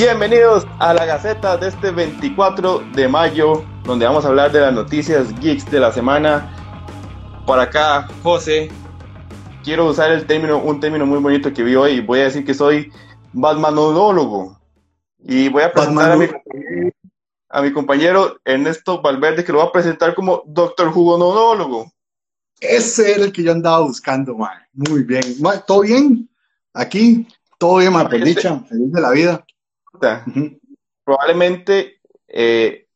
Bienvenidos a la Gaceta de este 24 de mayo, donde vamos a hablar de las noticias geeks de la semana. Por acá, José, quiero usar el término, un término muy bonito que vi hoy. Voy a decir que soy Batmanodólogo. Y voy a presentar a mi, a mi, compañero Ernesto Valverde, que lo va a presentar como Doctor Jugonodólogo. Ese era el que yo andaba buscando, man. Muy bien. ¿Todo bien? Aquí, todo bien, man. Feliz de la vida. Probablemente eh,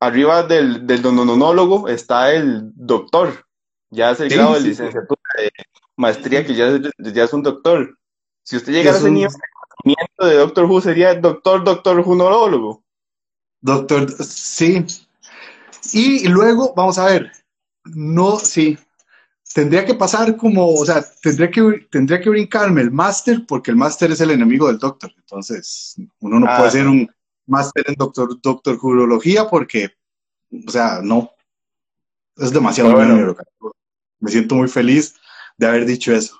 arriba del, del dononólogo está el doctor. Ya es el grado de licenciatura, de maestría, que ya es, ya es un doctor. Si usted llega a ese nivel de conocimiento de Doctor Who, sería doctor, doctor Junólogo. Doctor, sí. Y luego, vamos a ver, no, sí, tendría que pasar como, o sea, tendría que, tendría que brincarme el máster, porque el máster es el enemigo del doctor. Entonces, uno no puede ah. ser un máster en doctor, doctor jurología porque, o sea, no. Es demasiado bueno. Me siento muy feliz de haber dicho eso.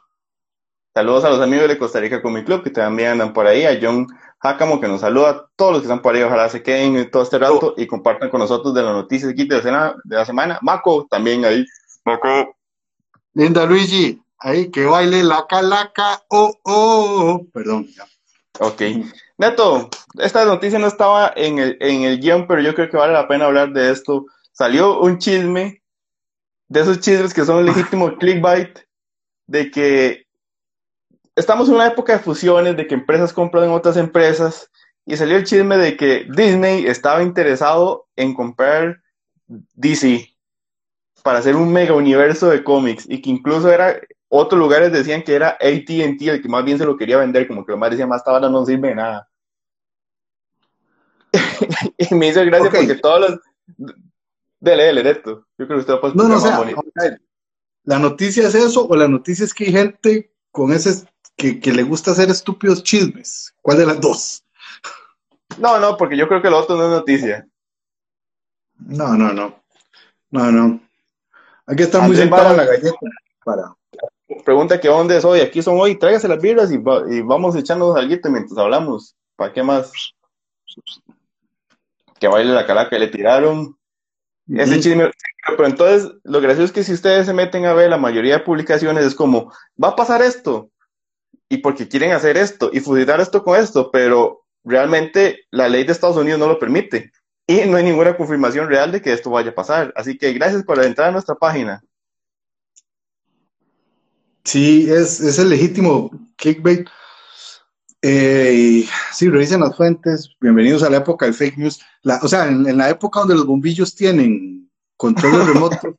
Saludos a los amigos de Costa Rica Comic Club que también andan por ahí, a John Hácamo que nos saluda, a todos los que están por ahí, ojalá se queden todo este rato y compartan con nosotros de las noticias aquí de la, de la semana. Maco también ahí. Maco. Linda Luigi, ahí que baile la calaca, oh, oh, oh. perdón. Ok. Neto, esta noticia no estaba en el, en el guion, pero yo creo que vale la pena hablar de esto. Salió un chisme, de esos chismes que son legítimos clickbait, de que estamos en una época de fusiones, de que empresas compran otras empresas, y salió el chisme de que Disney estaba interesado en comprar DC para hacer un mega universo de cómics y que incluso era otros lugares decían que era AT&T el que más bien se lo quería vender, como que lo más decía más esta no sirve de nada. y me hizo gracia porque todos los dele, dele, esto. Yo creo que usted va a No, no, o sea, la noticia es eso o la noticia es que hay gente con ese que, que le gusta hacer estúpidos chismes. ¿Cuál de las dos? No, no, porque yo creo que lo otro no es noticia. No, no, no. No, no. Hay que estar muy sentado en la galleta para. Pregunta que dónde es hoy. Aquí son hoy. Tráigase las birras y, vamos echándonos algo mientras hablamos. ¿Para qué más? Que baile la calaca que le tiraron. Ese chisme. Pero entonces, lo gracioso es que si ustedes se meten a ver la mayoría de publicaciones, es como, va a pasar esto. Y porque quieren hacer esto y fusionar esto con esto, pero realmente la ley de Estados Unidos no lo permite y no hay ninguna confirmación real de que esto vaya a pasar. Así que gracias por entrar a nuestra página. Sí, es, es el legítimo clickbait. Eh, sí, revisen las fuentes. Bienvenidos a la época del fake news. o sea, en, la época donde los bombillos tienen control remoto,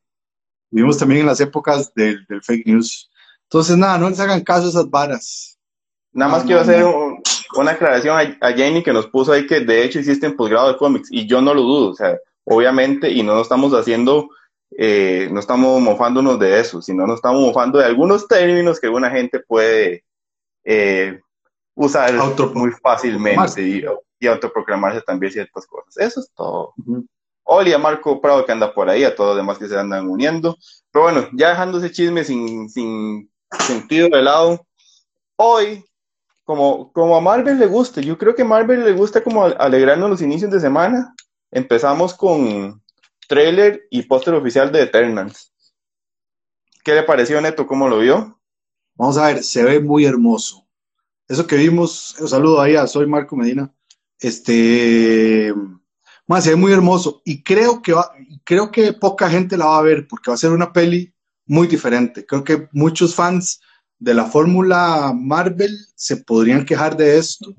vivimos también en las épocas del, fake news. Entonces, nada, no les hagan caso a esas varas. Nada más quiero hacer una aclaración a, Jamie que nos puso ahí que de hecho existen posgrado de cómics y yo no lo dudo, o sea, obviamente, y no nos estamos haciendo, eh, no estamos mofándonos de eso, sino nos estamos mofando de algunos términos que una gente puede eh, usar muy fácilmente y, y, autoproclamarse también ciertas cosas. Eso es todo. Hola a Marco Prado que anda por ahí, a todos los demás que se andan uniendo. Pero bueno, ya dejando ese chisme sin, sin sentido de lado, hoy como, como a Marvel le gusta, yo creo que a Marvel le gusta como alegrarnos los inicios de semana. Empezamos con trailer y póster oficial de Eternals. ¿Qué le pareció, Neto? ¿Cómo lo vio? Vamos a ver, se ve muy hermoso. Eso que vimos, un saludo ahí a Soy Marco Medina. Este, más se ve muy hermoso y creo que va, creo que poca gente la va a ver porque va a ser una peli muy diferente. Creo que muchos fans de la fórmula Marvel se podrían quejar de esto,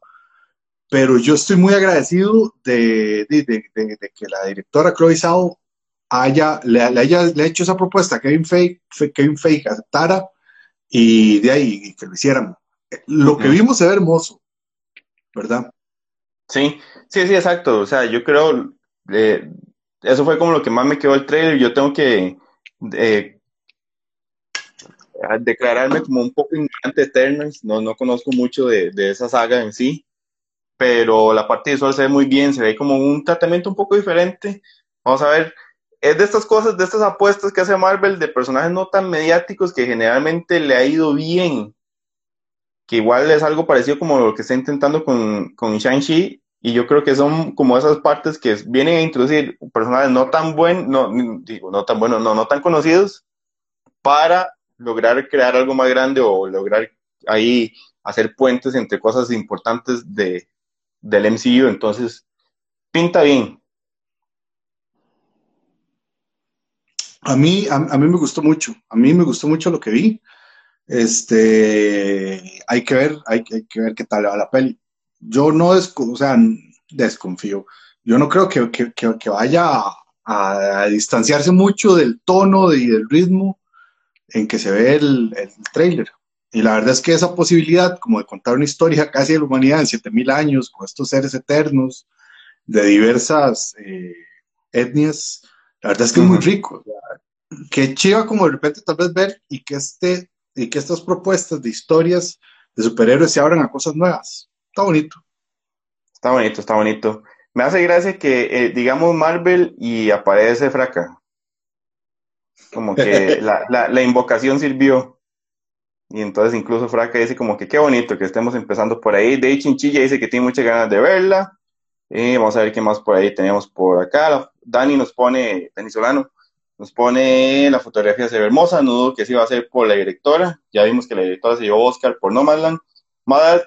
pero yo estoy muy agradecido de, que la directora Chloe Zhao haya, le, haya le hecho esa propuesta a Kevin Feige, Kevin Feige aceptara y de ahí que lo hicieran. Lo que vimos se ve hermoso, ¿verdad? Sí, sí, sí, exacto. O sea, yo creo, eh, eso fue como lo que más me quedó el trailer. Yo tengo que eh, declararme como un poco ignorante de Eternals, no, no conozco mucho de, de, esa saga en sí, pero la parte visual se ve muy bien, se ve como un tratamiento un poco diferente. Vamos a ver, es de estas cosas, de estas apuestas que hace Marvel de personajes no tan mediáticos que generalmente le ha ido bien, que igual es algo parecido como lo que está intentando con, con Shang-Chi, y yo creo que son como esas partes que vienen a introducir personajes no tan buenos, no, digo, no tan buenos, no, no tan conocidos, para lograr crear algo más grande o lograr ahí hacer puentes entre cosas importantes de, del MCU. Entonces, pinta bien. A mí, a, mí me gustó mucho, a mí me gustó mucho lo que vi. Este, hay que ver, hay, que ver qué tal va la peli. Yo no, sea, desconfío. Yo no creo que, que, vaya a, distanciarse mucho del tono y del ritmo en que se ve el, el trailer. Y la verdad es que esa posibilidad, como de contar una historia casi de la humanidad en 7000 años, con estos seres eternos de diversas eh, etnias, la verdad es que es muy rico. que chiva como de repente tal vez ver y que, este, y que estas propuestas de historias de superhéroes se abran a cosas nuevas. Está bonito. Está bonito, está bonito. Me hace gracia que eh, digamos Marvel y aparece Fraca. Como que la, la, la invocación sirvió. Y entonces incluso Fraca dice como que qué bonito que estemos empezando por ahí. De Chinchilla dice que tiene muchas ganas de verla. y vamos a ver qué más por ahí tenemos por acá. Dani nos pone, Dani Solano, nos pone la fotografía se hermosa, no dudo que sí va a ser por la directora. Ya vimos que la directora se llevó Oscar por Nomadland. Más,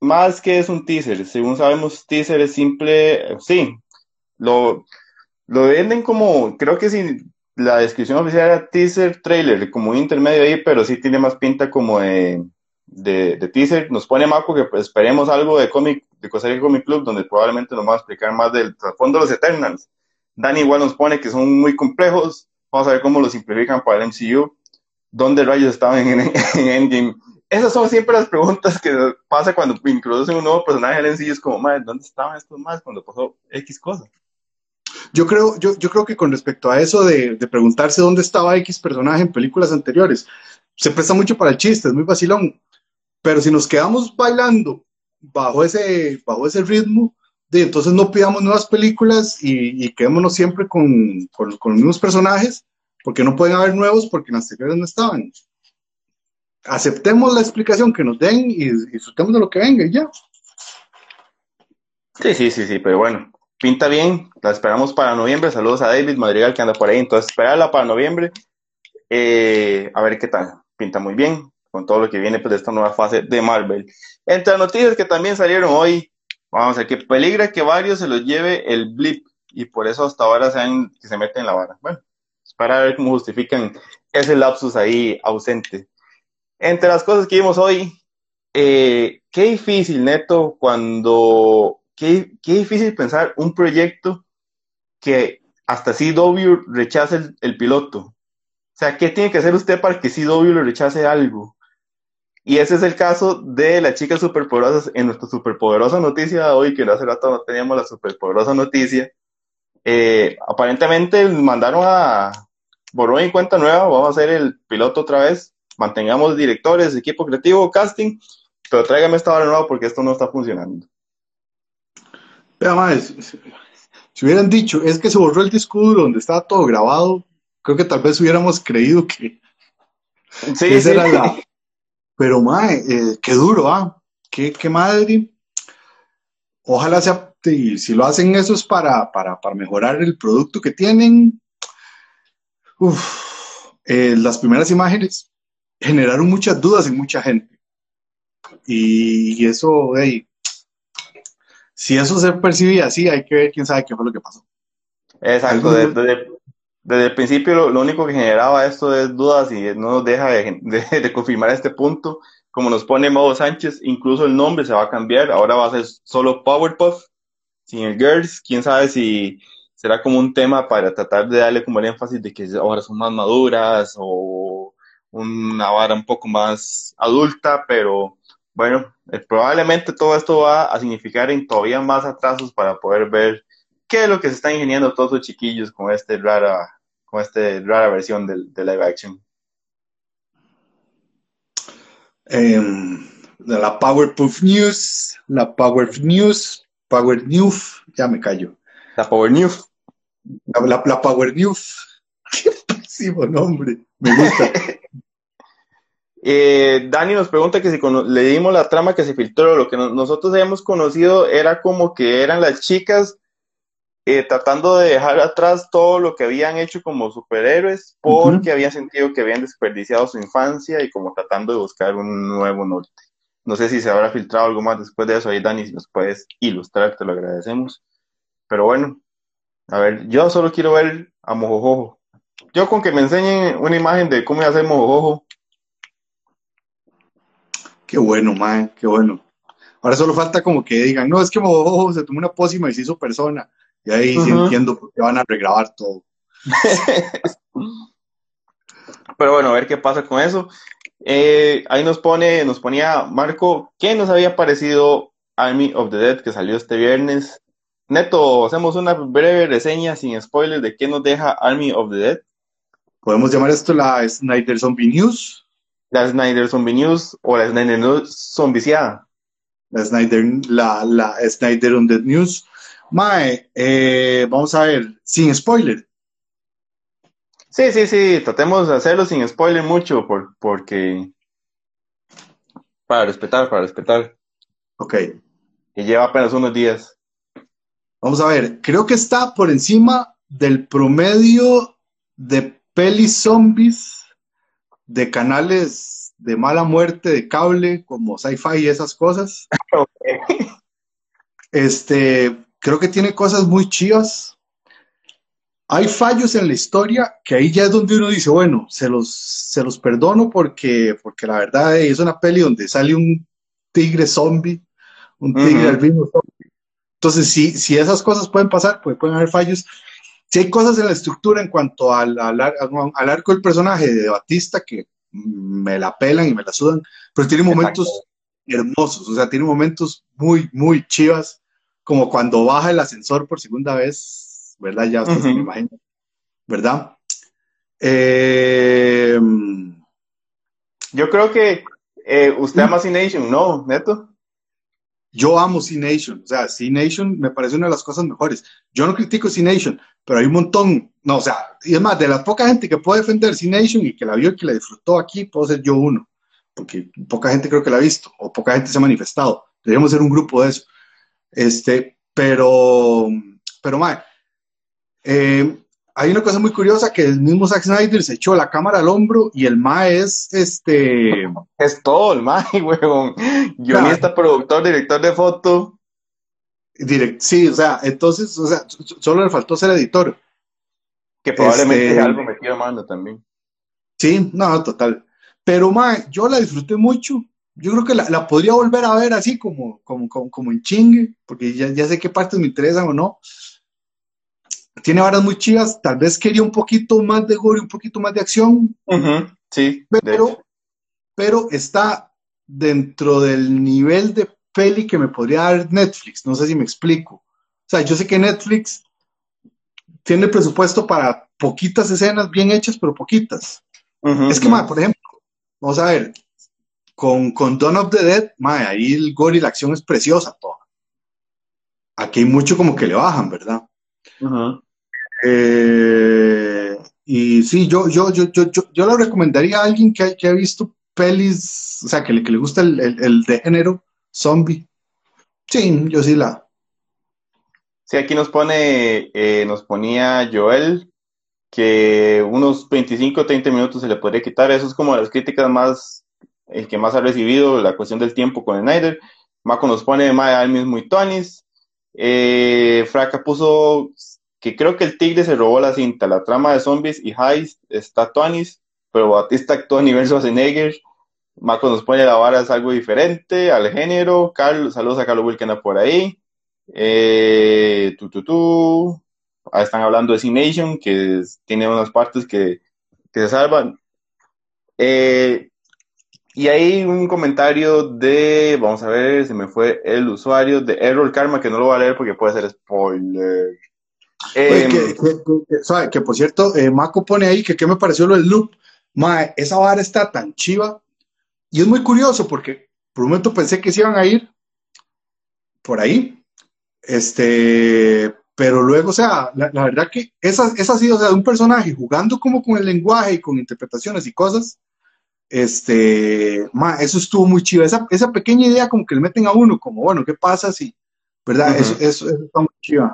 más que es un teaser, según sabemos, teaser es simple, sí, lo, lo venden como, creo que sí, la descripción oficial era teaser trailer, como un intermedio ahí, pero sí tiene más pinta como de, teaser. Nos pone Marco que pues, esperemos algo de cómic, de Costa Rica Comic Club, donde probablemente nos va a explicar más del trasfondo de los Eternals. Dani igual nos pone que son muy complejos. Vamos a ver cómo lo simplifican para el MCU. ¿Dónde rayos estaban en, en Endgame? Esas son siempre las preguntas que pasa cuando introducen un nuevo personaje en el MCU. Es como, madre, ¿dónde estaban estos más cuando pasó X cosa? Yo creo, yo, yo creo que con respecto a eso de, de, preguntarse dónde estaba X personaje en películas anteriores, se presta mucho para el chiste, es muy vacilón. Pero si nos quedamos bailando bajo ese, bajo ese ritmo, de, entonces no pidamos nuevas películas y, y quedémonos siempre con, con, con, los mismos personajes, porque no pueden haber nuevos porque en las anteriores no estaban. Aceptemos la explicación que nos den y disfrutemos de lo que venga y ya. Sí, sí, sí, sí, pero bueno, pinta bien, la esperamos para noviembre. Saludos a David Madrigal que anda por ahí, entonces esperarla para noviembre. Eh, a ver qué tal, pinta muy bien con todo lo que viene pues, de esta nueva fase de Marvel. Entre las noticias que también salieron hoy, vamos a ver que peligra que varios se los lleve el blip y por eso hasta ahora se, que se meten en la vara. Bueno, para ver cómo justifican ese lapsus ahí ausente. Entre las cosas que vimos hoy, eh, qué difícil, Neto, cuando qué, difícil pensar un proyecto que hasta CW rechace el, piloto. O sea, ¿qué tiene que hacer usted para que CW le rechace algo? Y ese es el caso de las chicas superpoderosas en nuestra superpoderosa noticia de hoy, que hace rato no teníamos la superpoderosa noticia. Eh, aparentemente mandaron a borrón y cuenta nueva, vamos a hacer el piloto otra vez, mantengamos directores, equipo creativo, casting, pero tráigame esta hora nueva porque esto no está funcionando. Vea, si hubieran dicho, es que se borró el disco duro donde estaba todo grabado, creo que tal vez hubiéramos creído que, sí, era la... Pero, mae, eh, qué duro, ¿ah? Qué, qué madre. Ojalá sea, si lo hacen eso es para, para, para mejorar el producto que tienen. Uf, eh, las primeras imágenes generaron muchas dudas en mucha gente. Y, eso, hey, si eso se percibía así, hay que ver quién sabe qué fue lo que pasó. Exacto, desde, el principio lo, único que generaba esto es dudas y no nos deja de, confirmar este punto. Como nos pone Mauro Sánchez, incluso el nombre se va a cambiar, ahora va a ser solo Powerpuff, sin el Girls, quién sabe si será como un tema para tratar de darle como el énfasis de que ahora son más maduras o una vara un poco más adulta, pero bueno, probablemente todo esto va a significar en todavía más atrasos para poder ver qué es lo que se está ingeniando todos los chiquillos con este rara, con este rara versión de, de live action. Em, de la Powerpuff News, la Power News, Power News, ya me callo. La Power News. La, la Power News. Qué pésimo nombre, me gusta. Eh, Dani nos pregunta que si le dimos la trama que se filtró, lo que nosotros habíamos conocido era como que eran las chicas eh, tratando de dejar atrás todo lo que habían hecho como superhéroes porque habían sentido que habían desperdiciado su infancia y como tratando de buscar un nuevo norte. No sé si se habrá filtrado algo más después de eso. Ahí, Dani, si nos puedes ilustrar, te lo agradecemos. Pero bueno, a ver, yo solo quiero ver a Mojojojo. Yo con que me enseñen una imagen de cómo hacer Mojojojo, Qué bueno, man, qué bueno. Ahora solo falta como que digan, no, es que Mojojojo se tomó una pócima y se hizo persona. Y ahí sí entiendo por qué van a regrabar todo. Pero bueno, a ver qué pasa con eso. Eh, ahí nos pone, nos ponía Marco, ¿qué nos había parecido Army of the Dead que salió este viernes? Neto, hacemos una breve reseña sin spoilers de qué nos deja Army of the Dead. Podemos llamar esto la Snyder Zombie News la Snyder Zombie News o la Snyder News zombiciada. La Snyder, la, la Snyder on the News. Mae, eh, vamos a ver, sin spoiler. Sí, sí, sí, tratemos de hacerlo sin spoiler mucho, por, porque. Para respetar, para respetar. Ok. Y lleva apenas unos días. Vamos a ver, creo que está por encima del promedio de pelis zombies de canales de mala muerte de cable, como sci-fi y esas cosas. Este, creo que tiene cosas muy chivas. Hay fallos en la historia que ahí ya es donde uno dice, bueno, se los, se los perdono porque, porque la verdad es una peli donde sale un tigre zombie, un tigre albino zombie. Entonces, si, si esas cosas pueden pasar, pues pueden haber fallos. Si hay cosas en la estructura en cuanto al, al, arco del personaje de Batista que me la pelan y me la sudan, pero tiene momentos hermosos, o sea, tiene momentos muy, muy chivas, como cuando baja el ascensor por segunda vez, ¿verdad? Ya ustedes se me imaginan, ¿verdad? Eh, Yo creo que eh, usted ama C-Nation, ¿no, Neto? Yo amo C-Nation, o sea, C-Nation me parece una de las cosas mejores. Yo no critico C-Nation, pero hay un montón, no, o sea, y es más, de la poca gente que puede defender C-Nation y que la vio y que la disfrutó aquí, puedo ser yo uno, porque poca gente creo que la ha visto, o poca gente se ha manifestado. Deberíamos ser un grupo de eso. Este, pero, pero, mae, eh, hay una cosa muy curiosa que el mismo Zack Snyder se echó la cámara al hombro y el Mae es este. Es todo el Mae, weón. Guionista, productor, director de foto. Direct, sí, o sea, entonces, o sea, solo le faltó ser editor. Que probablemente este, algo metido mano también. Sí, no, total. Pero Mae, yo la disfruté mucho. Yo creo que la, podría volver a ver así como, como, como, en chingue, porque ya, ya sé qué partes me interesan o no tiene varas muy chivas, tal vez quería un poquito más de gore, un poquito más de acción. Sí. Pero, pero está dentro del nivel de peli que me podría dar Netflix. No sé si me explico. O sea, yo sé que Netflix tiene presupuesto para poquitas escenas bien hechas, pero poquitas. es que, por ejemplo, vamos a ver, con, con Dawn of the Dead, ahí el gore y la acción es preciosa toda. Aquí hay mucho como que le bajan, ¿verdad? Eh, y sí, yo, yo, yo, yo, yo, lo recomendaría a alguien que, que ha visto pelis, o sea, que le, que le gusta el, el, de género zombie. Sí, yo sí la. Sí, aquí nos pone, eh, nos ponía Joel que unos 25 o 30 minutos se le podría quitar. Eso es como las críticas más, el que más ha recibido, la cuestión del tiempo con Snyder. Mako nos pone Maya Almis muy tonis. Eh, Fraca puso que creo que el tigre se robó la cinta. La trama de zombies y Heist está Tonis, pero Batista actuó a nivel Schwarzenegger. Marco nos pone la vara es algo diferente al género. Carlos, saludos a Carlos Wilkena por ahí. Eh, tu, ah, están hablando de C-Nation, que tiene unas partes que, se salvan. Eh, y hay un comentario de, vamos a ver, se me fue el usuario de Errol Karma, que no lo voy a leer porque puede ser spoiler. Em, que, por cierto, eh, Mako pone ahí que qué me pareció lo del loop. esa vara está tan chiva. Y es muy curioso porque por un momento pensé que se iban a ir por ahí. Este, pero luego, o sea, la, verdad que esa, esa ha sido, o sea, un personaje jugando como con el lenguaje y con interpretaciones y cosas, Este, ma, eso estuvo muy chido. Esa, esa pequeña idea como que le meten a uno, como, bueno, ¿qué pasa si, verdad? eso, eso, eso está muy chido.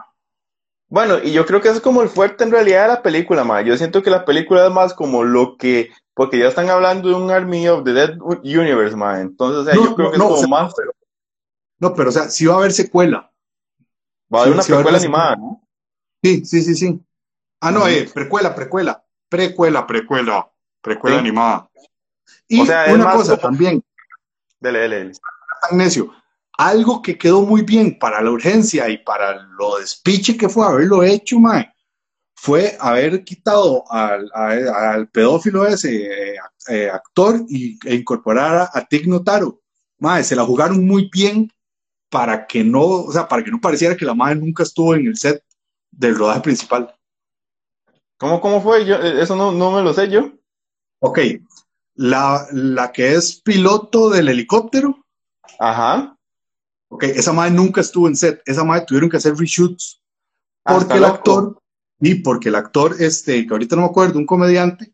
Bueno, y yo creo que eso es como el fuerte en realidad de la película, ma. Yo siento que la película es más como lo que, porque ya están hablando de un Army of the Dead Universe, ma. Entonces, o sea, No, yo creo no, que no, es o como sea, más, No, pero o sea, sí va a haber secuela. va a haber Sí, una sí haber precuela una animada, ¿no? Sí, sí, sí, sí. Ah, no, eh, precuela, precuela. Precuela, precuela. Precuela Sí. animada. Y O sea, una más cosa como- también, Dele, dele, dele. tan necio. Algo que quedó muy bien para la urgencia y para lo despiche que fue haberlo hecho, mae, fue haber quitado al, a- al pedófilo ese eh, eh, actor y, e incorporar a, a Tig Notaro. Mae, se la jugaron muy bien para que no, o sea, para que no pareciera que la madre nunca estuvo en el set del rodaje principal. ¿Cómo, cómo fue? Yo, eh, eso no, no me lo sé yo. Ok, la, la que es piloto del helicóptero, Ajá. ok, esa madre nunca estuvo en set, esa madre tuvieron que hacer reshoots porque el actor, y porque el actor, este, que ahorita no me acuerdo, un comediante,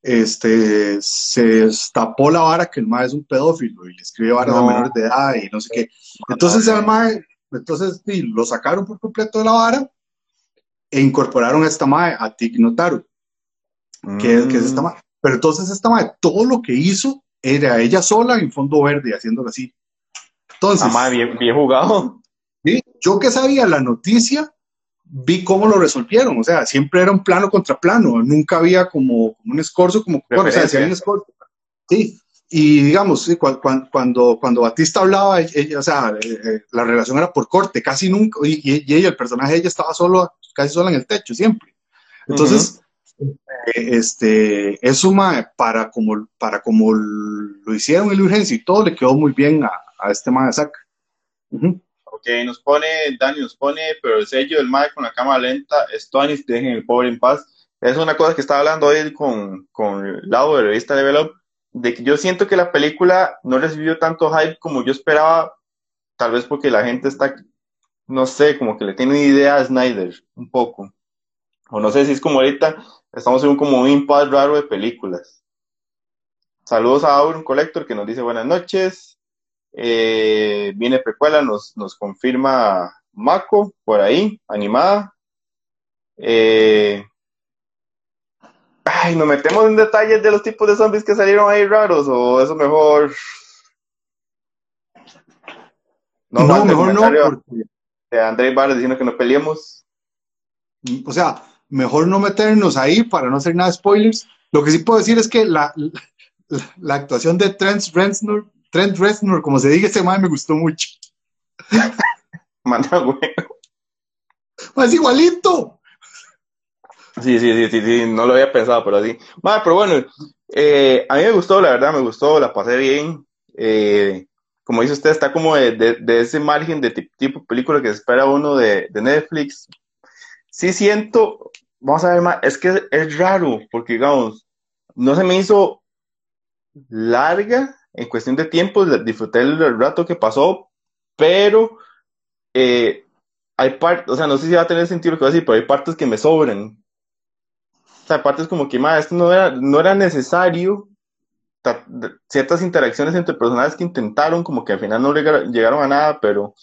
este, se destapó la vara que el mae es un pedófilo y le escribe varas a No. menores de edad y no sé qué. Entonces el mae, entonces sí, lo sacaron por completo de la vara e incorporaron a esta mae, a Tig Notaro, que, que es esta Mm. mae. Pero entonces esta mae, todo lo que hizo era ella sola en fondo verde, haciéndolo así. Entonces, Ah, madre, bien, bien jugado. Sí, Yo que sabía la noticia, vi cómo lo resolvieron. O sea, siempre era un plano contra plano. Nunca había como, como un escorzo, como bueno, o sea, si había un escorzo. Sí, y digamos, sí, cua- cua- cuando, cuando Batista hablaba, ella, o sea, eh, eh, la relación era por corte, casi nunca. Y, y- ella, el personaje ella estaba solo, casi sola en el techo, siempre. Entonces, eh, este, eso mae, para como, para como lo hicieron en la urgencia y todo, le quedó muy bien a, este mae. Ujú. Ok, nos pone, Dani nos pone, pero el sello del Mike con la cámara lenta, Stonis, dejen el pobre en paz. Es una cosa que estaba hablando hoy con, con el lado de revista Level Up, de que yo siento que la película no recibió tanto hype como yo esperaba, tal vez porque la gente está, no sé, como que le tiene idea a Snyder, un poco. O no sé si es como ahorita, estamos en un, como un impasse raro de películas. Saludos a Auron Collector que nos dice buenas noches. Eh, viene precuela, nos, nos confirma Mako por ahí, animada. Eh, ay, nos metemos en detalles de los tipos de zombies que salieron ahí raros, o eso mejor. No, el mejor no, porque de André Barres diciendo que no peleemos. o sea, mejor no meternos ahí para no hacer nada de spoilers. Lo que sí puedo decir es que la, la, la actuación de Trent Reznor, Trent Reznor, como se diga ese man, me gustó mucho. Manda, güey. Es igualito. Sí, sí, sí, sí, sí, no lo había pensado, pero sí. Bueno, pero bueno, eh, a mí me gustó, la verdad, me gustó, la pasé bien. Eh, como dice usted, está como de, de, de ese margen de tipo, tipo película que se espera uno de, de, Netflix. Sí siento, vamos a ver más, es que es raro, porque digamos, no se me hizo larga en cuestión de tiempo, disfruté el rato que pasó, pero eh, hay partes, o sea, no sé si va a tener sentido lo que voy a decir, pero hay partes que me sobran. O sea, partes como que, más esto no era, no era necesario. Ciertas interacciones entre personajes que intentaron, como que al final no llegaron a nada, pero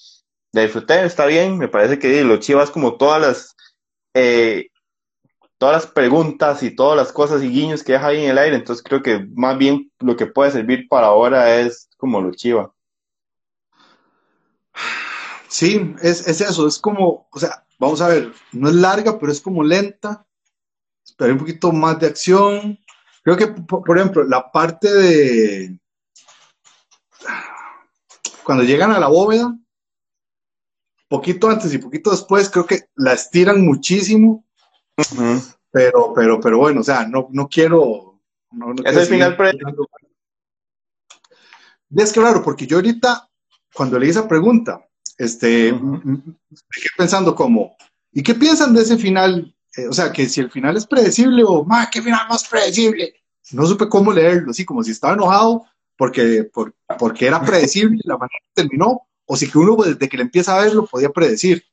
la disfruté, está bien. Me parece que lo chivas como todas las, eh, todas las preguntas y todas las cosas y guiños que deja ahí en el aire. Entonces creo que más bien lo que puede servir para ahora es como lo chiva. Sí, es, es eso, es como, o sea, vamos a ver, no es larga, pero es como lenta, pero hay un poquito más de acción. Creo que, por ejemplo, la parte de cuando llegan a la bóveda, poquito antes y poquito después, creo que la estiran muchísimo, Uh -huh. pero, pero, pero bueno, o sea, no, no quiero. No, no es el final pre Es claro, porque yo ahorita, cuando leí esa pregunta, este, uh -huh. me quedé pensando como, ¿y qué piensan de ese final? Eh, o sea, que si el final es predecible o, ¡ma, qué final más predecible! No supe cómo leerlo, así como si estaba enojado porque, por, porque era predecible la manera que terminó, o si que uno desde que le empieza a verlo podía predecir.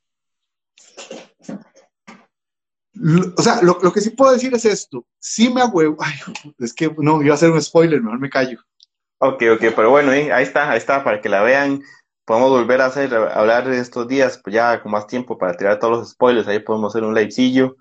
o sea, lo, lo, que sí puedo decir es esto. Sí me huevo. Ay, es que no, iba a hacer un spoiler, mejor me callo. Ok, ok, pero bueno, ahí está, ahí está, para que la vean. Podemos volver a hacer, hablar de estos días, pues ya con más tiempo para tirar todos los spoilers. Ahí podemos hacer un livecillo.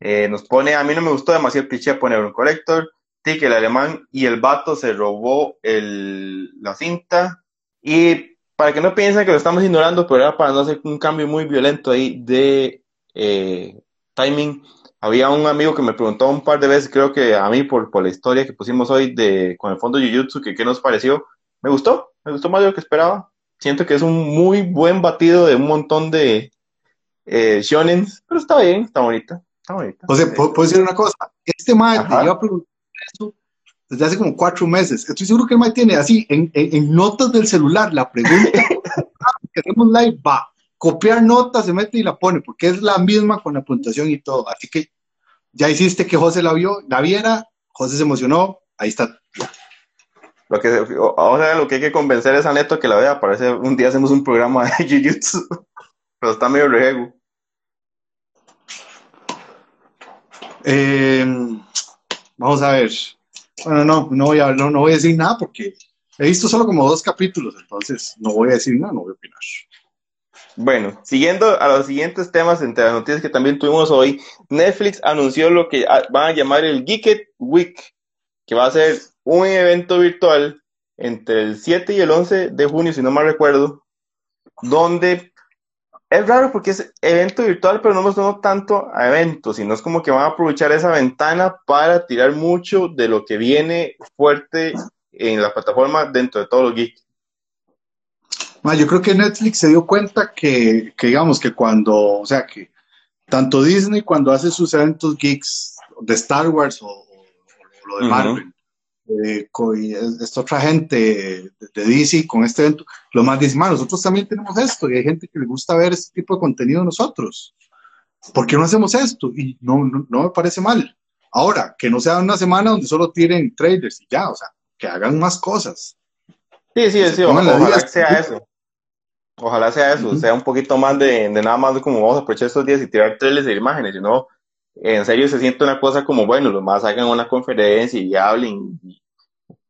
Eh, nos pone, a mí no me gustó demasiado el cliché poner un collector. Tic, el alemán y el vato se robó el, la cinta. Y para que no piensen que lo estamos ignorando, pero era para no hacer un cambio muy violento ahí de eh, timing. Había un amigo que me preguntó un par de veces, creo que a mí por, por la historia que pusimos hoy de con el fondo Jujutsu, que qué nos pareció. Me gustó, me gustó más de lo que esperaba. Siento que es un muy buen batido de un montón de eh, shonens, pero está bien, está bonita, está bonita. O sea, puedo decir una cosa, este mae te iba a preguntar eso desde hace como cuatro meses. Estoy seguro que el mae tiene así, en, en, en notas del celular, la pregunta, queremos live, va copiar notas, se mete y la pone, porque es la misma con la puntuación y todo. Así que ya hiciste que José la vio, la viera, José se emocionó, ahí está. Lo que, ahora lo que hay que convencer es a Neto que la vea, parece un día hacemos un programa de Jiu-Jitsu, pero está medio rego. Eh, vamos a ver. Bueno, no, no voy a, no, no voy a decir nada porque he visto solo como dos capítulos, entonces no voy a decir nada, no voy a opinar. Bueno, siguiendo a los siguientes temas entre las noticias que también tuvimos hoy, Netflix anunció lo que van a llamar el Geeked Week, que va a ser un evento virtual entre el 7 y el 11 de junio, si no mal recuerdo, donde es raro porque es evento virtual, pero no nos no tanto a eventos, sino es como que van a aprovechar esa ventana para tirar mucho de lo que viene fuerte en la plataforma dentro de todos los geeks. Yo creo que Netflix se dio cuenta que, que, digamos, que cuando, o sea, que tanto Disney cuando hace sus eventos geeks de Star Wars o, lo de Marvel, eh, esta otra gente de, DC con este evento, lo más dice, nosotros también tenemos esto y hay gente que le gusta ver este tipo de contenido nosotros. ¿Por qué no hacemos esto? Y no, no, no me parece mal. Ahora, que no sea una semana donde solo tiren trailers y ya, o sea, que hagan más cosas. Sí, sí, sí, ojalá, que sea eso. Ojalá sea eso, sea un poquito más de, de, nada más como vamos a aprovechar estos días y tirar trailers de imágenes, sino en serio se siente una cosa como, bueno, los más hagan una conferencia y hablen,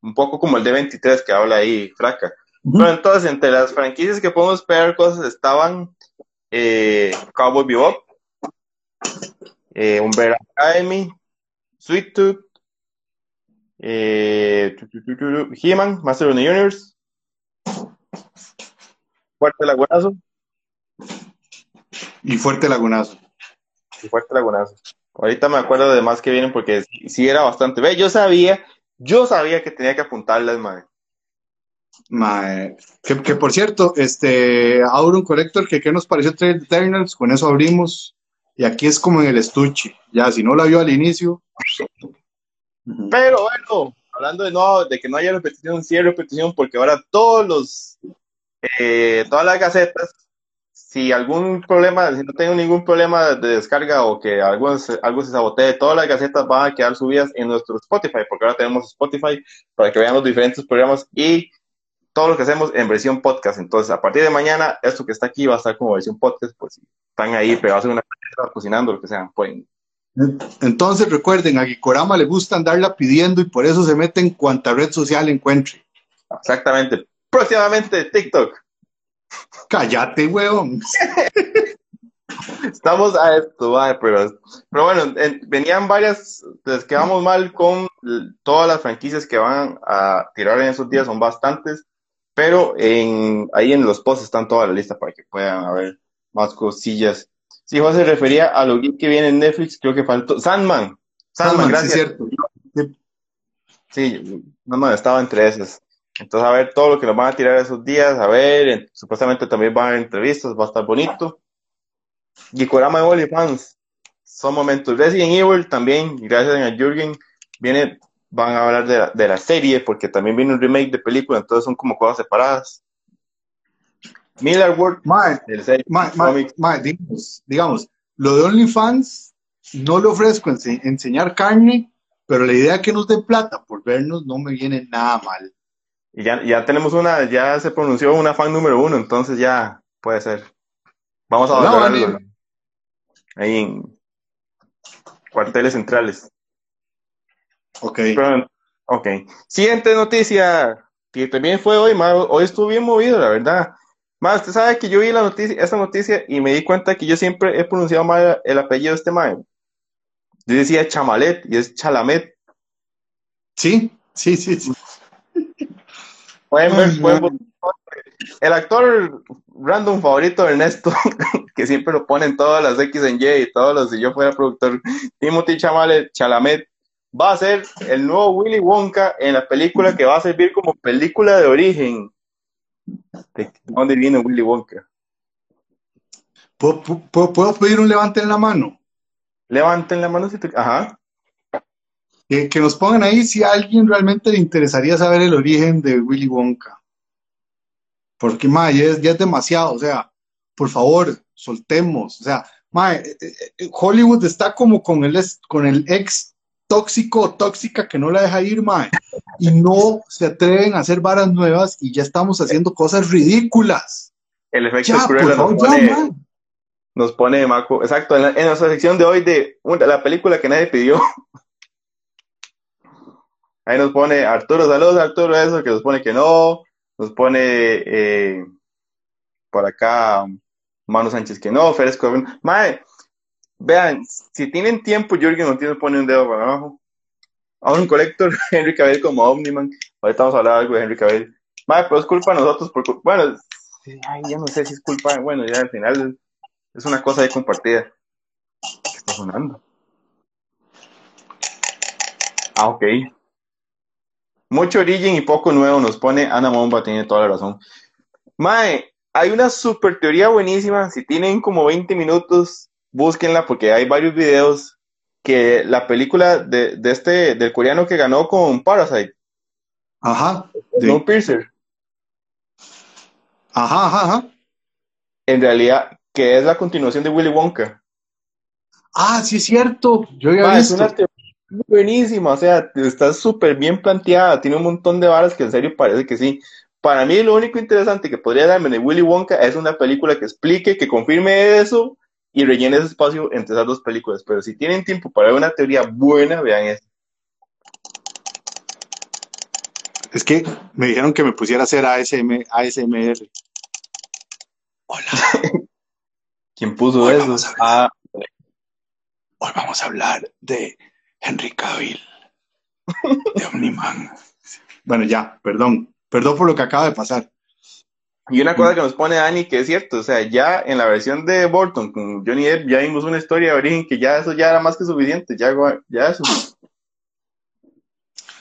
un poco como el de 23 que habla ahí, fraca. Pero entonces, entre las franquicias que podemos esperar cosas estaban eh, Cowboy Bebop, eh, Umbrella Academy, Sweet Tooth, eh, He-Man, Master of the Universe, Fuerte Lagunazo. Y Fuerte Lagunazo. Y Fuerte Lagunazo. Ahorita me acuerdo de más que vienen porque sí, era bastante. Ve, yo sabía, yo sabía que tenía que apuntarlas, madre. Madre. Que, que, por cierto, este, Auron Collector, que qué nos pareció Trade Eternals, con eso abrimos. Y aquí es como en el estuche. Ya, si no la vio al inicio. Pero bueno, hablando de no, de que no haya repetición, sí hay repetición, porque ahora todos los eh, todas las gacetas, si algún problema, si no tengo ningún problema de descarga o que algo, algo se sabotee, todas las gacetas van a quedar subidas en nuestro Spotify, porque ahora tenemos Spotify para que vean los diferentes programas y todo lo que hacemos en versión podcast. Entonces, a partir de mañana, esto que está aquí va a estar como versión podcast, pues si están ahí pegados en una cocinando, lo que sea, pueden. Entonces, recuerden, a Gikorama le gusta andarla pidiendo y por eso se mete en cuanta red social encuentre. Exactamente próximamente TikTok. Cállate, weón. Estamos a esto, pero, pero bueno, venían varias, les quedamos mal con todas las franquicias que van a tirar en esos días, son bastantes, pero en, ahí en los posts están toda la lista para que puedan haber más cosillas. Si José se refería a lo que viene en Netflix, creo que faltó. Sandman. Sandman, gracias. Sí, cierto. sí, no, no, estaba entre esas. Entonces, a ver todo lo que nos van a tirar esos días, a ver, supuestamente también van a haber entrevistas, va a estar bonito. Gikorama de fans, son momentos. Resident Evil también, gracias a Jürgen, viene, van a hablar de la, de la serie, porque también viene un remake de película, entonces son como cosas separadas. Miller World, digamos, digamos, lo de OnlyFans no le ofrezco enseñar carne, pero la idea que nos den plata por vernos no me viene nada mal. Y ya, ya tenemos una, ya se pronunció una fan número uno, entonces ya puede ser. Vamos a valorarlo. Ahí cuarteles centrales. Ok. ok. Siguiente noticia, que también fue hoy, hoy estuvo bien movido, la verdad. Más, usted sabe que yo vi la noticia, esta noticia y me di cuenta que yo siempre he pronunciado mal el apellido de este man. Yo decía Chamalet y es Chalamet. Sí, sí, sí. sí. Pueden ver, el actor random favorito de Ernesto, que siempre lo ponen todas las X en Y y todos los, si yo fuera productor, Timothy Chamalet, Chalamet, va a ser el nuevo Willy Wonka en la película que va a servir como película de origen. ¿De dónde viene Willy Wonka? ¿Puedo, pedir un levante en la mano? Levanten la mano si te... Ajá. Que, nos pongan ahí si a alguien realmente le interesaría saber el origen de Willy Wonka. Porque, ma, ya es, demasiado. O sea, por favor, soltemos. O sea, ma, eh, eh, eh, Hollywood está como con el, con el ex tóxico o tóxica que no la deja ir, mae. Y no se atreven a hacer varas nuevas y ya estamos haciendo cosas ridículas. El efecto cruel nos, pone, nos pone Maco. Exacto, en, nuestra sección de hoy de la película que nadie pidió. Ahí nos pone Arturo, saludos Arturo, eso que nos pone que no. Nos pone eh, por acá Mano Sánchez que no, Fresco. Mae, Vean, si tienen tiempo, Jürgen tiene pone un dedo para abajo. A un colector, Henry Cavill como Omniman. Ahorita vamos a hablar algo de Henry Cavill. Madre, pero es culpa de nosotros, porque, bueno, ay, ya no sé si es culpa, bueno, ya al final es una cosa de compartida. ¿Qué está sonando? Ah, ok. Mucho origen y poco nuevo nos pone Ana Momba, tiene toda la razón. Mae, hay una super teoría buenísima. Si tienen como 20 minutos, búsquenla porque hay varios videos que la película de, de este, del coreano que ganó con Parasite. Ajá. No Piercer. Ajá, ajá, ajá. En realidad, que es la continuación de Willy Wonka. Ah, sí es cierto. Yo ya visto. Es una teoría buenísima, o sea, está súper bien planteada, tiene un montón de varas que en serio parece que sí. Para mí lo único interesante que podría darme de Willy Wonka es una película que explique, que confirme eso y rellene ese espacio entre esas dos películas. Pero si tienen tiempo para ver una teoría buena, vean esto. Es que me dijeron que me pusiera a hacer ASM, ASMR. Hola. ¿Quién puso eso? Ah. Hoy vamos a hablar de Henry Cavill, de Omniman. bueno, ya, perdón. Perdón por lo que acaba de pasar. Y una cosa que nos pone Dani, que es cierto, o sea, ya en la versión de Bolton con Johnny Depp ya vimos una historia de origen que ya eso ya era más que suficiente, ya, ya eso.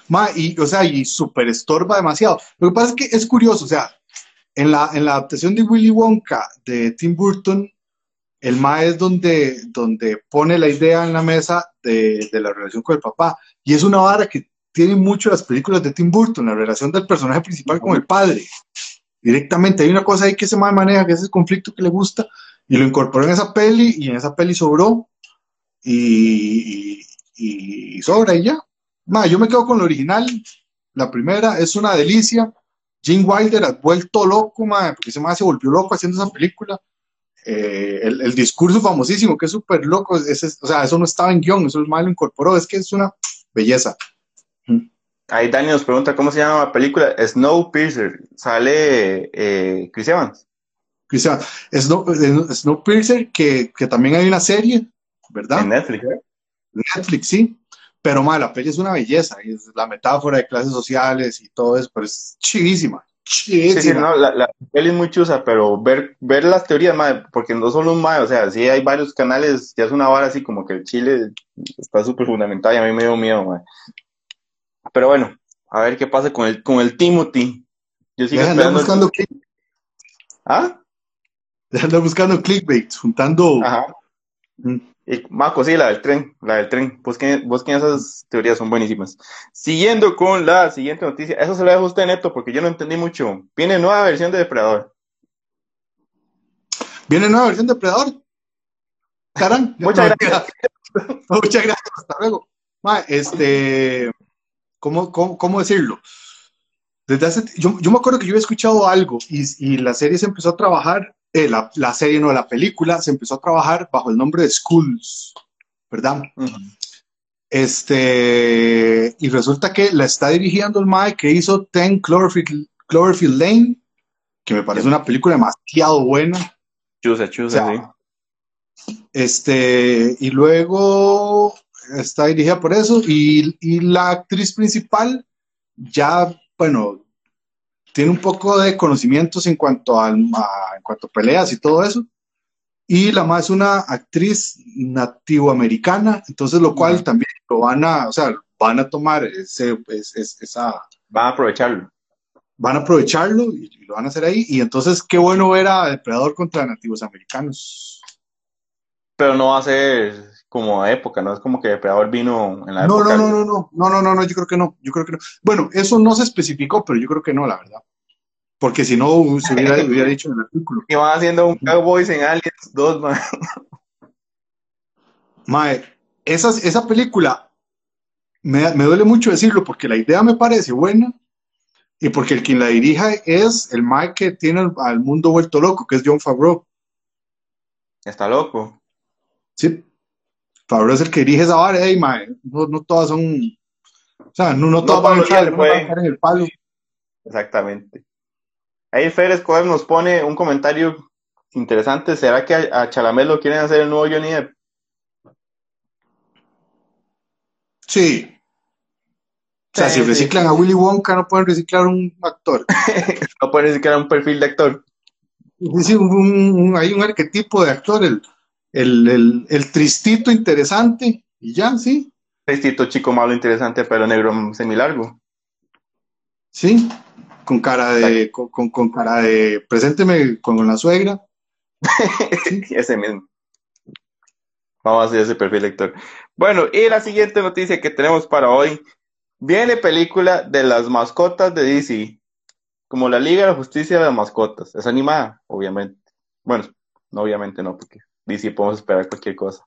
Ma, y, o sea, y super estorba demasiado. Lo que pasa es que es curioso, o sea, en la, en la adaptación de Willy Wonka de Tim Burton, el Ma es donde, donde pone la idea en la mesa de, de la relación con el papá. Y es una vara que tiene mucho las películas de Tim Burton, la relación del personaje principal con el padre directamente. Hay una cosa ahí que se maneja, que es el conflicto que le gusta, y lo incorporó en esa peli, y en esa peli sobró, y, y, sobra y ya. yo me quedo con lo original, la primera, es una delicia. Gene Wilder ha vuelto loco, porque ese más se volvió loco haciendo esa película. Eh, el, discurso famosísimo, que es súper loco, o sea, eso no estaba en guion, eso el mal lo incorporó, es que es una belleza. Ahí Dani nos pregunta cómo se llama la película Snowpiercer. Sale eh, Chris Evans. Chris Evans. Snow, eh, Snowpiercer, que, que también hay una serie, ¿verdad? En Netflix, ¿eh? Netflix, sí. Pero mal, la peli es una belleza. Es la metáfora de clases sociales y todo eso, pero es chivísima. Sí, sí, no, la, la, peli es muy chusa, pero ver, ver las teorías, madre, porque no solo un madre, o sea, sí hay varios canales, ya es una vara así como que el Chile está súper fundamental y a mí me dio miedo, madre. Pero bueno, a ver qué pasa con el, con el Timothy. Yo sigo esperando. buscando ¿Ah? Anda buscando clickbait, juntando. Ajá. Mm. Y, Marco, sí, la del tren, la del tren. Busquen, busquen esas teorías, son buenísimas. Siguiendo con la siguiente noticia, eso se lo dejo a usted, Neto, porque yo no entendí mucho. Viene nueva versión de Depredador. ¿Viene nueva versión de Depredador? Carán. Muchas gracias. Muchas gracias, hasta luego. este, ¿cómo, cómo, decirlo? Desde hace, yo, yo, me acuerdo que yo había escuchado algo y, y la serie se empezó a trabajar, eh, la, la, serie no, la película se empezó a trabajar bajo el nombre de Schools, ¿verdad? Este, y resulta que la está dirigiendo el Mae que hizo Ten Cloverfield, Cloverfield Lane, que me parece una película demasiado buena. Chusa, chusa, sí. Este, y luego está dirigida por eso, y, y la actriz principal ya, bueno, tiene un poco de conocimientos en cuanto a, en cuanto a peleas y todo eso. Y la más es una actriz nativoamericana, entonces lo cual también lo van a, o sea, van a tomar ese, esa... Van a aprovecharlo. Van a aprovecharlo y, lo van a hacer ahí. Y entonces qué bueno ver a Depredador contra nativos americanos. Pero no va a ser como época, ¿no? Es como que Depredador vino en la no, época. No, no, no, no, no, no, no, no, yo creo que no, yo creo que no. Bueno, eso no se especificó, pero yo creo que no, la verdad. Porque si no, se hubiera, hubiera dicho en el artículo. Y van haciendo un Cowboys en Aliens 2, man. Mae, esa, esa película me, me, duele mucho decirlo porque la idea me parece buena y porque el quien la dirija es el Mae que tiene al, al mundo vuelto loco, que es John Favreau. Está loco. Sí. Favreau es el que dirige esa vara, hey, Mae, no, no todas son. O sea, no, no todas van a estar en el palo. Exactamente. Ahí Fer Escobar nos pone un comentario interesante. ¿Será que a, a Chalamet lo quieren hacer el nuevo Johnny Depp? Sí. O sea, Sí, si sí. reciclan a Willy Wonka, no pueden reciclar un actor. no puede decir que era un perfil de actor. Sí, un, un- hay un arquetipo de actor, el, el, el, el tristito interesante, y ya, sí, Tristito, chico malo, interesante, pero negro semilargo. sí, con cara de, con, con- con cara de, presénteme con la suegra. ese mismo. Vamos a hacer ese perfil de actor. Bueno, y la siguiente noticia que tenemos para hoy. Viene película de las mascotas de DC. Como la Liga de la Justicia de las Mascotas. Es animada, obviamente. Bueno, no obviamente no, porque DC podemos esperar cualquier cosa.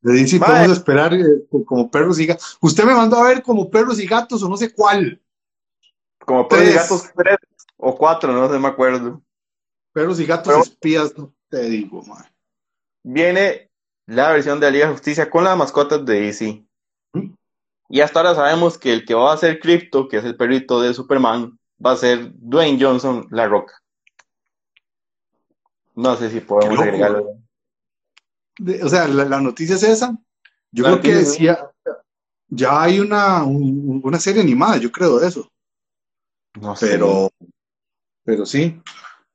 De DC podemos esperar eh, como perros y gatos. Usted me mandó a ver como perros y gatos o no sé cuál. Como perros y gatos tres o cuatro, no sé, me acuerdo. Perros y gatos Pero- espías, no te digo, man. Viene la versión de la Liga de Justicia con las mascotas de DC. ¿Mm? Y hasta ahora sabemos que el que va a ser Crypto, que es el perrito de Superman, va a ser Dwayne Johnson, La Roca. No sé si podemos agregarlo. De- o sea, la, la noticia es esa. Yo La creo que sí, ya, hay una, un- una serie animada, yo creo de eso. No sé. Pero, pero sí,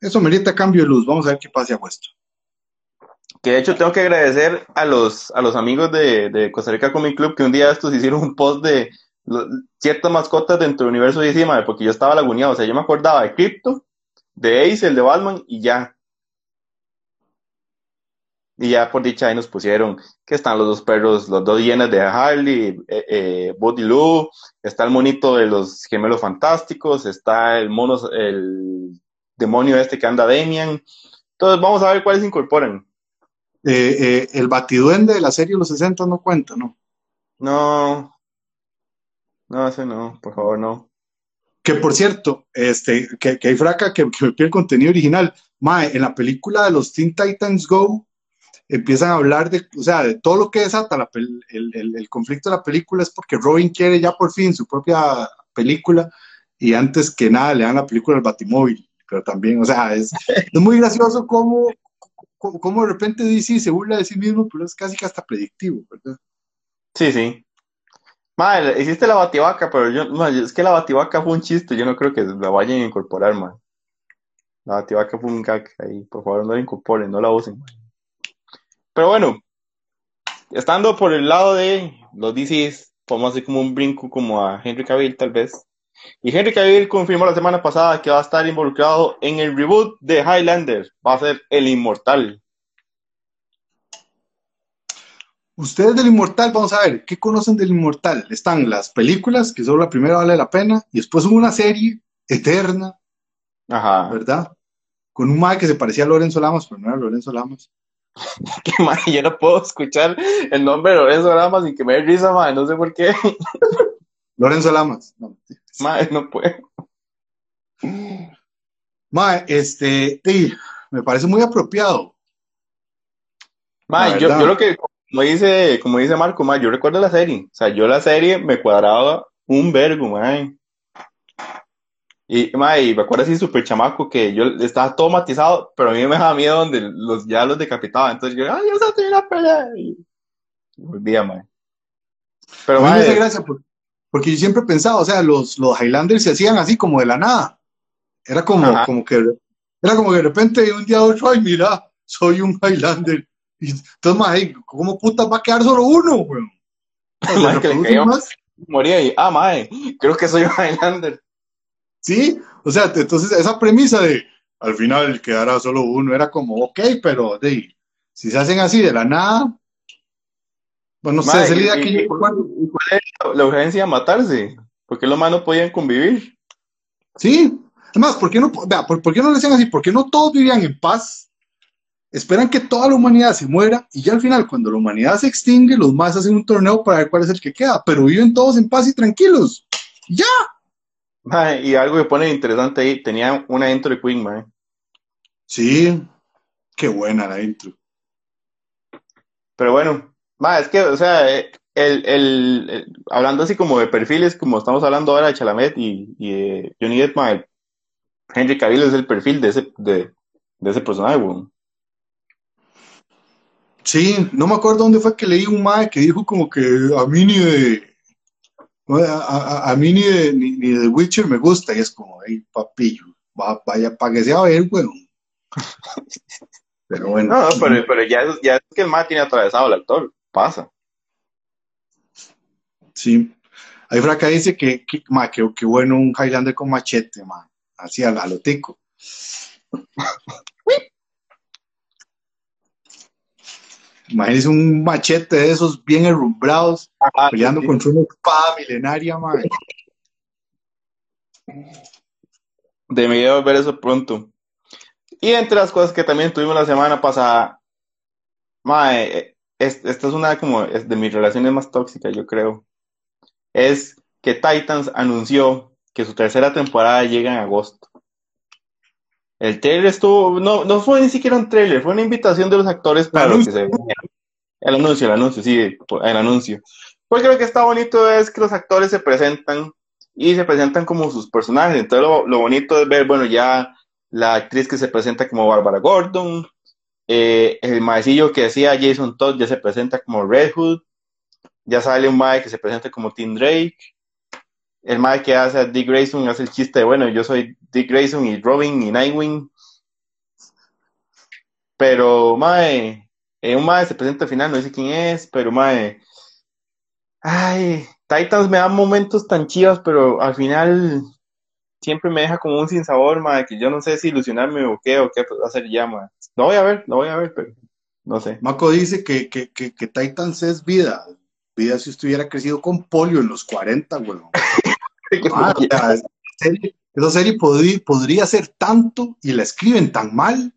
eso merita cambio de luz. Vamos a ver qué pasa a esto. Que de hecho tengo que agradecer a los, a los amigos de, de Costa Rica Comic Club que un día estos hicieron un post de ciertas mascotas dentro del universo de madre, porque yo estaba laguneado. O sea, yo me acordaba de Crypto, de Ace, el de Batman, y ya. Y ya por dicha ahí nos pusieron que están los dos perros, los dos hienas de Harley, eh, eh, Buddy Lou, está el monito de los gemelos fantásticos, está el mono, el demonio este que anda Damian. Entonces vamos a ver cuáles se incorporan. Eh, eh, el batiduende de la serie de los 60 no cuenta, ¿no? No, no, ese no, por favor, no. Que por cierto, este, que, que hay fraca que, que me pide el contenido original. Mae, en la película de los Teen Titans Go, empiezan a hablar de, o sea, de todo lo que desata la el, conflicto de la película es porque Robin quiere ya por fin su propia película y antes que nada le dan la película al Batimóvil. Pero también, o sea, es, muy gracioso cómo, cómo, de repente DC se burla de sí mismo, pero es casi que hasta predictivo, ¿verdad? Sí, sí. Madre, hiciste la bativaca, pero yo, ma, es que la bativaca fue un chiste, yo no creo que la vayan a incorporar, man. La bativaca fue un gag ahí, por favor no la incorporen, no la usen. man. Pero bueno, estando por el lado de los DCs, podemos hacer como un brinco como a Henry Cavill tal vez. Y Henry Cavill confirmó la semana pasada que va a estar involucrado en el reboot de Highlander, va a ser el inmortal. Ustedes del Inmortal, vamos a ver, ¿qué conocen del Inmortal? Están las películas, que solo la primera vale la pena, y después hubo una serie eterna, Ajá. ¿verdad? Con un mae que se parecía a Lorenzo Lamas, pero no era Lorenzo Lamas. Que, madre, yo no puedo escuchar el nombre de Lorenzo Rama sin que me dé risa, madre, no sé por qué. Lorenzo Lamas. No. Madre, no puedo. Mae, este, sí, me parece muy apropiado. Madre, La yo, yo lo que como dice, como dice Marco, ma, yo recuerdo la serie. O sea, yo la serie me cuadraba un vergo, man. Y, ma, y me acuerdo así súper chamaco que yo estaba todo matizado, pero a mí me daba miedo donde los, ya los decapitaba. Entonces yo, ay, yo sé, una pelea. Y volvía, ma. Pero, a mí me gracia porque, yo siempre pensaba, o sea, los, los Highlanders se hacían así como de la nada. Era como, como que, era como que de repente un día otro, ay, mira, soy un Highlander. Y entonces, mae, ¿cómo puta va a quedar solo uno, weón? Moría y, ah, mae, creo que soy un Highlander. Sí, o sea, entonces esa premisa de al final quedará solo uno era como, ok, pero de, si se hacen así de la nada, bueno, no sé, es que yo ¿Cuál es la urgencia de matarse? Porque los manos podían convivir. Sí, además, ¿por qué no, vea, por, qué no le decían así? ¿Por qué no todos vivían en paz? Esperan que toda la humanidad se muera y ya al final, cuando la humanidad se extingue, los más hacen un torneo para ver cuál es el que queda, pero viven todos en paz y tranquilos. ¡Ya! Y algo que pone interesante ahí, tenía una intro de Queen, man. Sí, qué buena la intro. Pero bueno, es que, o sea, eh, el, hablando así como de perfiles, como estamos hablando ahora de Chalamet y, y Johnny Depp, Henry Cavill es el perfil de ese, de, ese personaje, Sí, no me acuerdo dónde fue que leí un mae que dijo como que a mí ni de a, a, mí ni de, ni, de Witcher me gusta y es como, ay, papillo, vaya, para que sea a ver, weón. Pero bueno. No, pero, pero ya, ya es que el mae tiene atravesado el actor, pasa. Sí. Hay fraca dice que, que, ma, que, bueno un Highlander con machete, ma. Así a, a lo tico. Imagínese un machete de esos bien herrumbrados, ah, peleando contra una espada milenaria, man. Debería ver eso pronto. Y entre las cosas que también tuvimos la semana pasada, mae, esta es una como de mis relaciones más tóxicas, yo creo. Es que Titans anunció que su tercera temporada llega en agosto. El trailer estuvo, no, no fue ni siquiera un trailer, fue una invitación de los actores para lo que se El anuncio, el anuncio, sí, el anuncio. Porque lo que está bonito es que los actores se presentan y se presentan como sus personajes. Entonces lo, bonito es ver, bueno, ya la actriz que se presenta como Barbara Gordon, eh, el maecillo que decía Jason Todd ya se presenta como Red Hood, ya sale un mae que se presenta como Tim Drake, el mae que hace a Dick Grayson hace el chiste de, bueno, yo soy Dick Grayson y Robin y Nightwing. Pero, mae, eh, un mae se presenta al final, no sé quién es, pero mae. Ay, Titans me da momentos tan chivas, pero al final siempre me deja como un sinsabor, mae, que yo no sé si ilusionarme o qué, o qué hacer ya, mae. No voy a ver, no voy a ver, pero no sé. Maco dice que, que, que, que Titans es vida. Vida si estuviera crecido con polio en los 40, Ah, esa serie, podría, ser tanto y la escriben tan mal.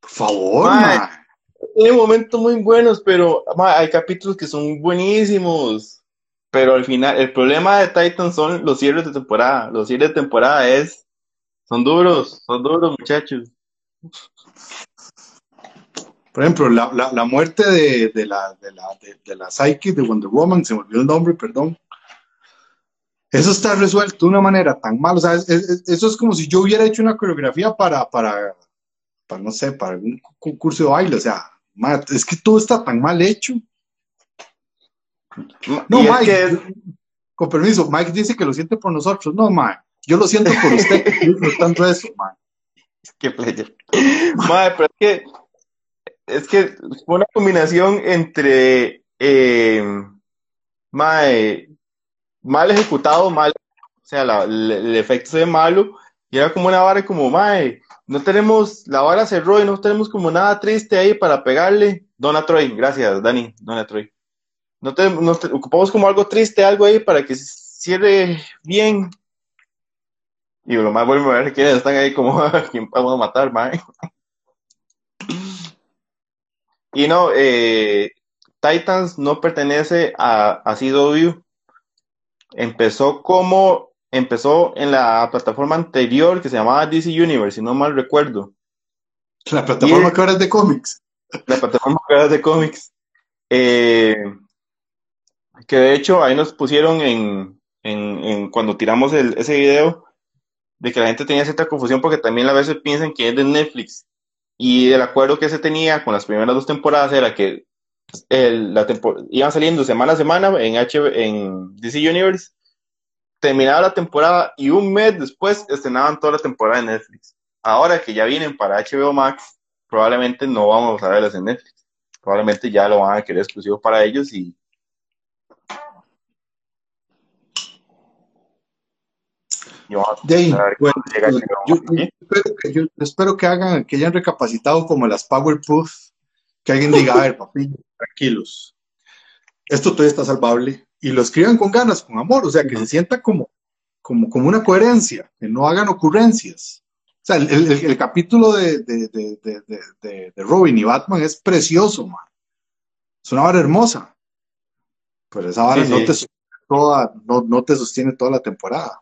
Por favor, Tiene momentos muy buenos, pero hay capítulos que son buenísimos. Pero al final, el problema de Titan son los cierres de temporada. Los cierres de temporada es. Son duros, son duros, muchachos. Por ejemplo, la, muerte de, la, de, la, de, la Psyche de Wonder Woman, se me olvidó el nombre, perdón. Eso está resuelto de una manera tan mal, o sea, eso es como si yo hubiera hecho una coreografía para, para, para no sé, para un concurso de baile, o sea, es que todo está tan mal hecho. No, Mike, con permiso, Mike dice que lo siente por nosotros, no, Mike, yo lo siento por usted, no tanto eso, Mike. Qué player. Mike, pero es que, es que fue una combinación entre, eh, Mae, mal ejecutado, mal, o sea, el, efecto se ve malo, y era como una vara como, mae, no tenemos, la vara cerró y no tenemos como nada triste ahí para pegarle. Dona Troy, gracias, Dani, Dona Troy. No te, ocupamos como algo triste, algo ahí para que cierre bien. Y lo más bueno a quiénes están ahí como, ¿quién vamos a matar, mae? Y no, eh, Titans no pertenece a, a CW, empezó como, empezó en la plataforma anterior que se llamaba DC Universe, si no mal recuerdo. La plataforma que ahora es de cómics. La plataforma que ahora es de cómics. Eh, que de hecho ahí nos pusieron en, en, cuando tiramos ese video de que la gente tenía cierta confusión porque también a veces piensan que es de Netflix. Y el acuerdo que se tenía con las primeras dos temporadas era que el, la iban saliendo semana a semana en, en DC Universe, terminaba la temporada y un mes después estrenaban toda la temporada en Netflix. Ahora que ya vienen para HBO Max, probablemente no vamos a verlas en Netflix. Probablemente ya lo van a querer exclusivo para ellos y, yo, espero que, hagan, que hayan recapacitado como las Powerpuff, que alguien diga, a ver, papi, tranquilos, esto todavía está salvable, y lo escriban con ganas, con amor, o sea, que se sienta como, como, como una coherencia, que no hagan ocurrencias. O sea, el, capítulo de, de, Robin y Batman es precioso, man. Es una vara hermosa. Pero esa vara no, Te toda, no, no, te sostiene toda la temporada.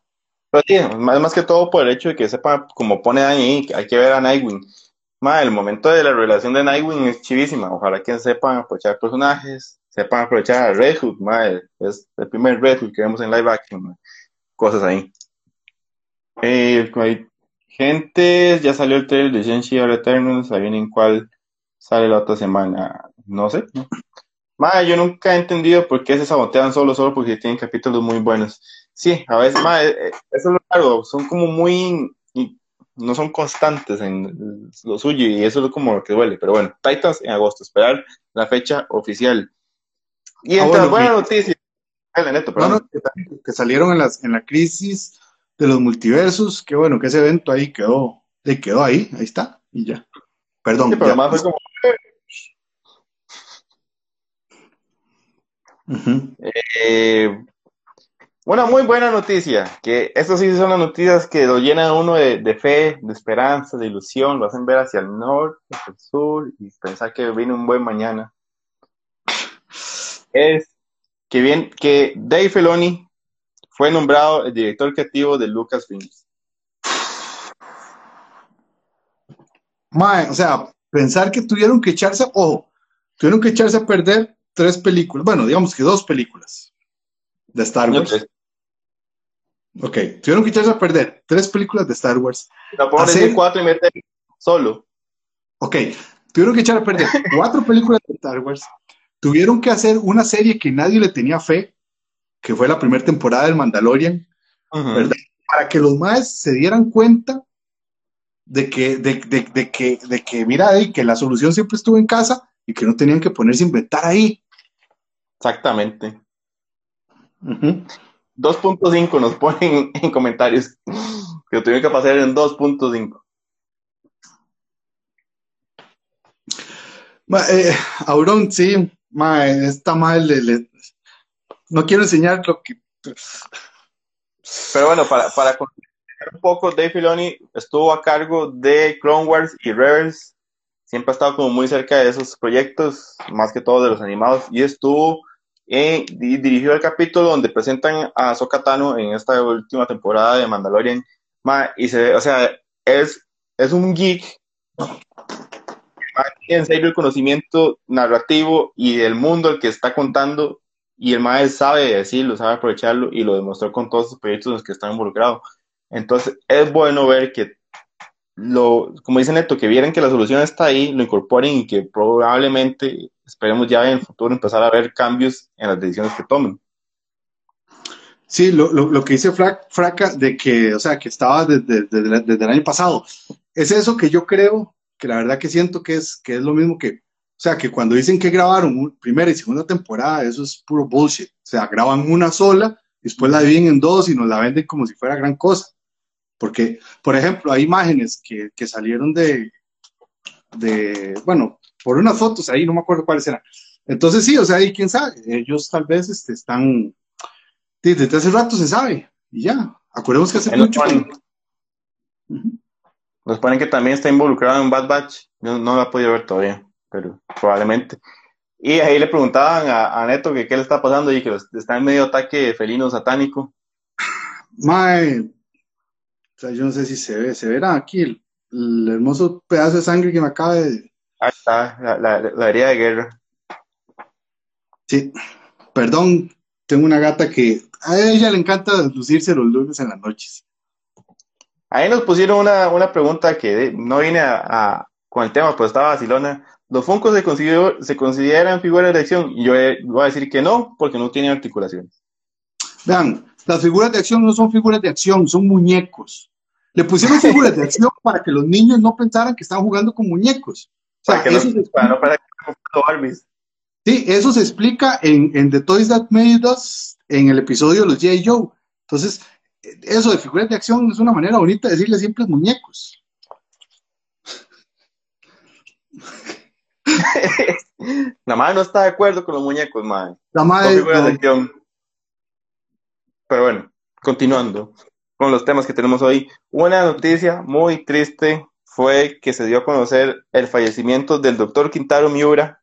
Pero sí, más, más que todo por el hecho de que sepa, como pone ahí, hay que ver a Nightwing. Ma, el momento de la revelación de Nightwing es chivísima. Ojalá que sepan aprovechar personajes, sepan aprovechar a Red Hood, ma, es el primer Red Hood que vemos en live action, cosas ahí. Eh, gente, ya salió el trailer de Shang-Chi Eternals, ahí viene en cuál sale la otra semana, no sé. Ma, yo nunca he entendido por qué se sabotean solo, solo porque tienen capítulos muy buenos. Sí, a veces, ma, eh, eh, eso es lo raro, son como muy, no son constantes en lo suyo y eso es como lo que duele. Pero bueno, Titans en agosto, esperar la fecha oficial. Y ah, entonces, buena noticia. que, salieron en, las, en la crisis de los multiversos, que bueno, que ese evento ahí quedó, le quedó ahí, ahí está, y ya. Perdón. pero más fue como... eh, una muy buena noticia, que estas sí son las noticias que lo llenan uno de, fe, de esperanza, de ilusión, lo hacen ver hacia el norte, hacia el sur y pensar que viene un buen mañana. Es que bien, que Dave Filoni fue nombrado el director creativo de Lucasfilms. Mae, o sea, pensar que tuvieron que echarse, ojo, tuvieron que echarse a perder tres películas, bueno, digamos que dos películas de Star Wars. Ok, tuvieron que echarse a perder tres películas de Star Wars. La hacer... cuatro y meter solo. Ok, tuvieron que echar a perder cuatro películas de Star Wars. Tuvieron que hacer una serie que nadie le tenía fe, que fue la primera temporada del Mandalorian, ¿verdad? Para que los más se dieran cuenta de que, de, de, que, de que, mira, que la solución siempre estuvo en casa y que no tenían que ponerse a inventar ahí. Exactamente. 2.5 nos ponen en comentarios que lo tuvieron que pasar en 2.5. Eh, Aurón, sí, está mal. no quiero enseñar lo que. Pero bueno, para, para un poco, Dave Filoni estuvo a cargo de Clone Wars y Rebels. Siempre ha estado como muy cerca de esos proyectos, más que todo de los animados, y estuvo y dirigió el capítulo donde presentan a Sokatano en esta última temporada de Mandalorian. y se o sea, es, es un geek. en serio el conocimiento narrativo y del mundo el que está contando. Y el maestro sabe decirlo, sabe aprovecharlo y lo demostró con todos los proyectos en los que está involucrado. Entonces, es bueno ver que lo, como dice Neto, que vieran que la solución está ahí, lo incorporen y que probablemente esperemos ya en el futuro empezar a ver cambios en las decisiones que tomen. Sí, lo, lo, que dice Fraca de que, o sea, que estaba desde, desde, el año pasado. Es eso que yo creo, que la verdad que siento que es, que es lo mismo que, o sea, que cuando dicen que grabaron primera y segunda temporada, eso es puro bullshit. O sea, graban una sola, después la dividen en dos y nos la venden como si fuera gran cosa. Porque, por ejemplo, hay imágenes que, que salieron de, de, bueno, por unas fotos ahí, no me acuerdo cuáles eran. Entonces sí, o sea, y quién sabe, ellos tal vez este, están, desde hace rato se sabe, y ya, acordemos que hace mucho. Nos ponen que también está involucrado en Bad Batch, no, no lo ha podido ver todavía, pero probablemente. Y ahí le preguntaban a, Neto que qué le está pasando y que está en medio ataque felino satánico. Mae, o sea, yo no sé si se ve, se verá aquí el, el hermoso pedazo de sangre que me acaba de, Ahí está, la, la, herida de guerra. Sí, perdón, tengo una gata que a ella le encanta lucirse los lunes en las noches. Ahí nos pusieron una, pregunta que no viene a, con el tema, pero estaba vacilona. ¿Los Funkos se, se consideran figuras de acción? Y yo voy a decir que no, porque no tienen articulaciones. Vean, las figuras de acción no son figuras de acción, son muñecos. Le pusieron figuras de acción para que los niños no pensaran que estaban jugando con muñecos. O sea, eso se para Sí, eso se explica en, en, The Toys That Made Us, en el episodio de los J. Joe. Entonces, eso de figuras de acción es una manera bonita de decirle simples muñecos. La madre no está de acuerdo con los muñecos, madre. La madre. Pero bueno, continuando con los temas que tenemos hoy. Una noticia muy triste fue que se dio a conocer el fallecimiento del doctor Quintaro Miura,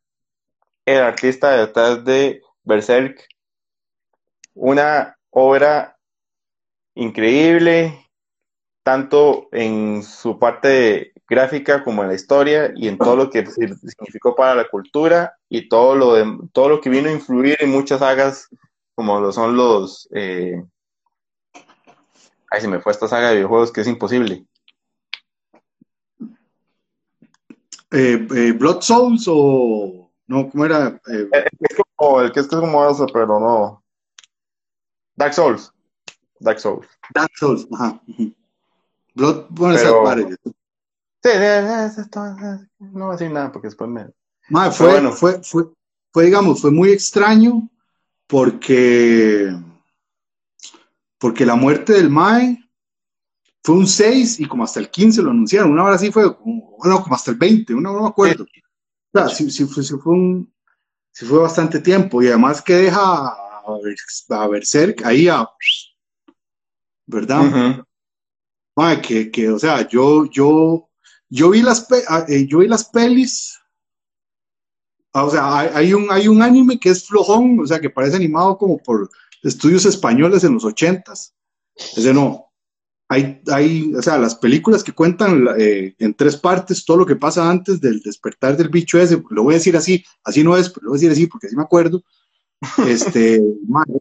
el artista detrás de Berserk. Una obra increíble, tanto en su parte gráfica como en la historia y en todo lo que significó para la cultura y todo lo, de, todo lo que vino a influir en muchas sagas como lo son los... Eh... Ay, se me fue esta saga de videojuegos que es imposible. Eh, eh, Blood Souls o... No, ¿cómo era? Eh, es como, el que es como eso, pero no. Dark Souls. Dark Souls. Dark Souls, ajá. Blood, bueno, pero... Sí, no voy a decir nada porque después me. fue, fue, fue, fue, digamos, fue muy extraño porque, porque la muerte del Mae fue un 6 y como hasta el 15 lo anunciaron. Una hora así fue, como, bueno, como hasta el 20, una no me acuerdo. O sea, sí, sí, fue, sí, fue un, sí fue bastante tiempo y además que deja a, a Berserk ahí a. ¿Verdad? que, que, o sea, yo, yo, yo vi las, ah, eh, yo vi las pelis. Ah, o sea, hay, un, hay un anime que es flojón, o sea, que parece animado como por estudios españoles en los ochentas. Ese no. Hay, hay, o sea, las películas que cuentan eh, en tres partes todo lo que pasa antes del despertar del bicho ese, lo voy a decir así, así no es, pero lo voy a decir así porque así me acuerdo. Este,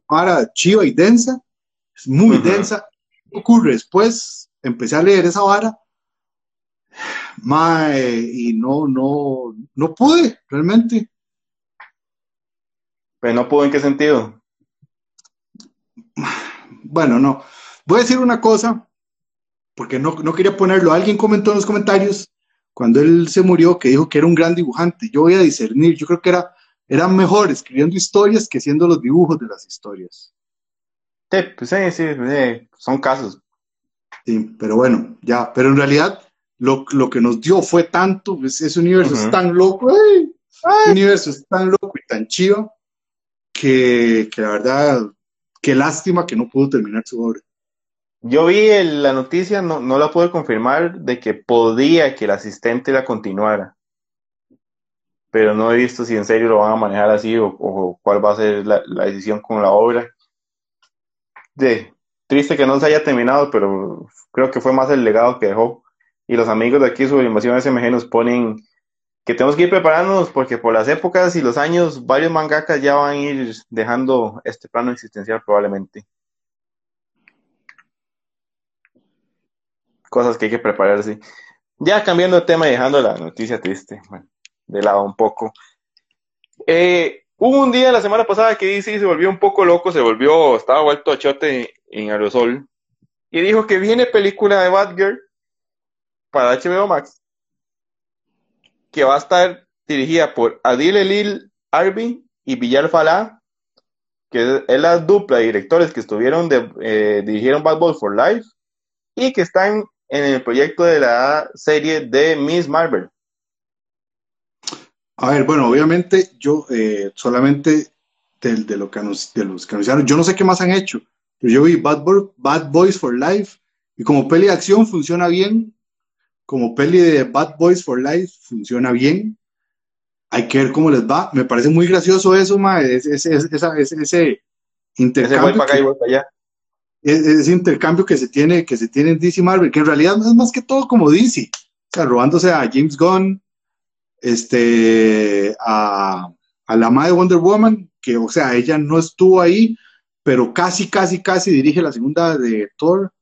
para chiva y densa, es muy densa. ¿Qué ocurre? Después empecé a leer esa vara Mae, y no, no, no pude, realmente. ¿Pero no pudo en qué sentido? Bueno, no. Voy a decir una cosa, porque no, no quería ponerlo. Alguien comentó en los comentarios cuando él se murió que dijo que era un gran dibujante. Yo voy a discernir, yo creo que era, era mejor escribiendo historias que haciendo los dibujos de las historias. Sí, pues sí, sí, son casos. Sí, pero bueno, ya, pero en realidad lo, lo que nos dio fue tanto, ese universo es tan loco, ese universo es tan loco y tan chido que, que la verdad, qué lástima que no pudo terminar su obra. Yo vi la noticia, no, no la pude confirmar, de que podía que el asistente la continuara. Pero no he visto si en serio lo van a manejar así o, o cuál va a ser la, la, decisión con la obra. De, triste que no se haya terminado, pero creo que fue más el legado que dejó y los amigos de aquí sobre Invasión SMG nos ponen que tenemos que ir preparándonos porque por las épocas y los años varios mangakas ya van a ir dejando este plano existencial probablemente. Cosas que hay que prepararse. Ya cambiando de tema y dejando la noticia triste de lado un poco. Eh, hubo un día la semana pasada que DC se volvió un poco loco, se volvió, estaba vuelto a chote en aerosol y dijo que viene película de Batgirl para HBO Max, que va a estar dirigida por Adil Elil Arbi y Villar Falá, que es la dupla de directores que estuvieron de, eh, dirigieron Bad Boys for Life y que están en el proyecto de la serie de Miss Marvel. A ver, bueno, obviamente yo eh, solamente de, lo que de los que anunciaron, yo no sé qué más han hecho. Yo vi Bad, Bad Boys for Life y como peli de acción funciona bien, como peli de Bad Boys for Life funciona bien. Hay que ver cómo les va. Me parece muy gracioso eso, ma, ese intercambio. Ese, intercambio que se tiene, que se tiene en DC Marvel, que en realidad no es más que todo como DC. O sea, robándose a James Gunn, este, a, a la madre Wonder Woman, que, o sea, ella no estuvo ahí, pero casi, casi, casi dirige la segunda de Thor.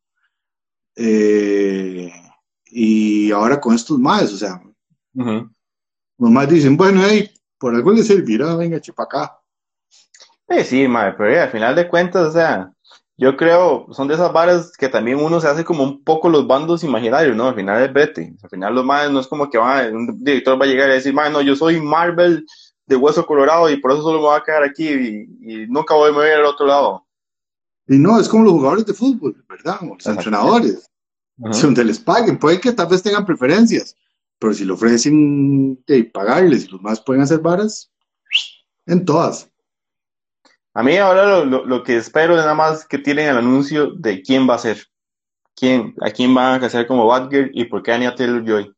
Eh, y ahora con estos más, o sea, los más dicen, bueno, hey, por algo le servirá, venga, chepa acá. Sí, sí, madre, pero al final de cuentas, o sea, yo creo, son de esas varas que también uno se hace como un poco los bandos imaginarios, ¿no? Al final es vete. Al final los madres no es como que va, un director va a llegar y decir, no, yo soy Marvel de hueso colorado y por eso solo me voy a quedar aquí y, nunca voy a mover al otro lado. Y no, es como los jugadores de fútbol, ¿verdad? Los entrenadores. Donde les paguen, puede que tal vez tengan preferencias, pero si le ofrecen de pagarles y los más pueden hacer varas, en todas. A mí ahora lo, que espero es nada más que tienen el anuncio de quién va a ser. ¿Quién, ¿A quién van a hacer como Badger y por qué Anya Taylor Joy?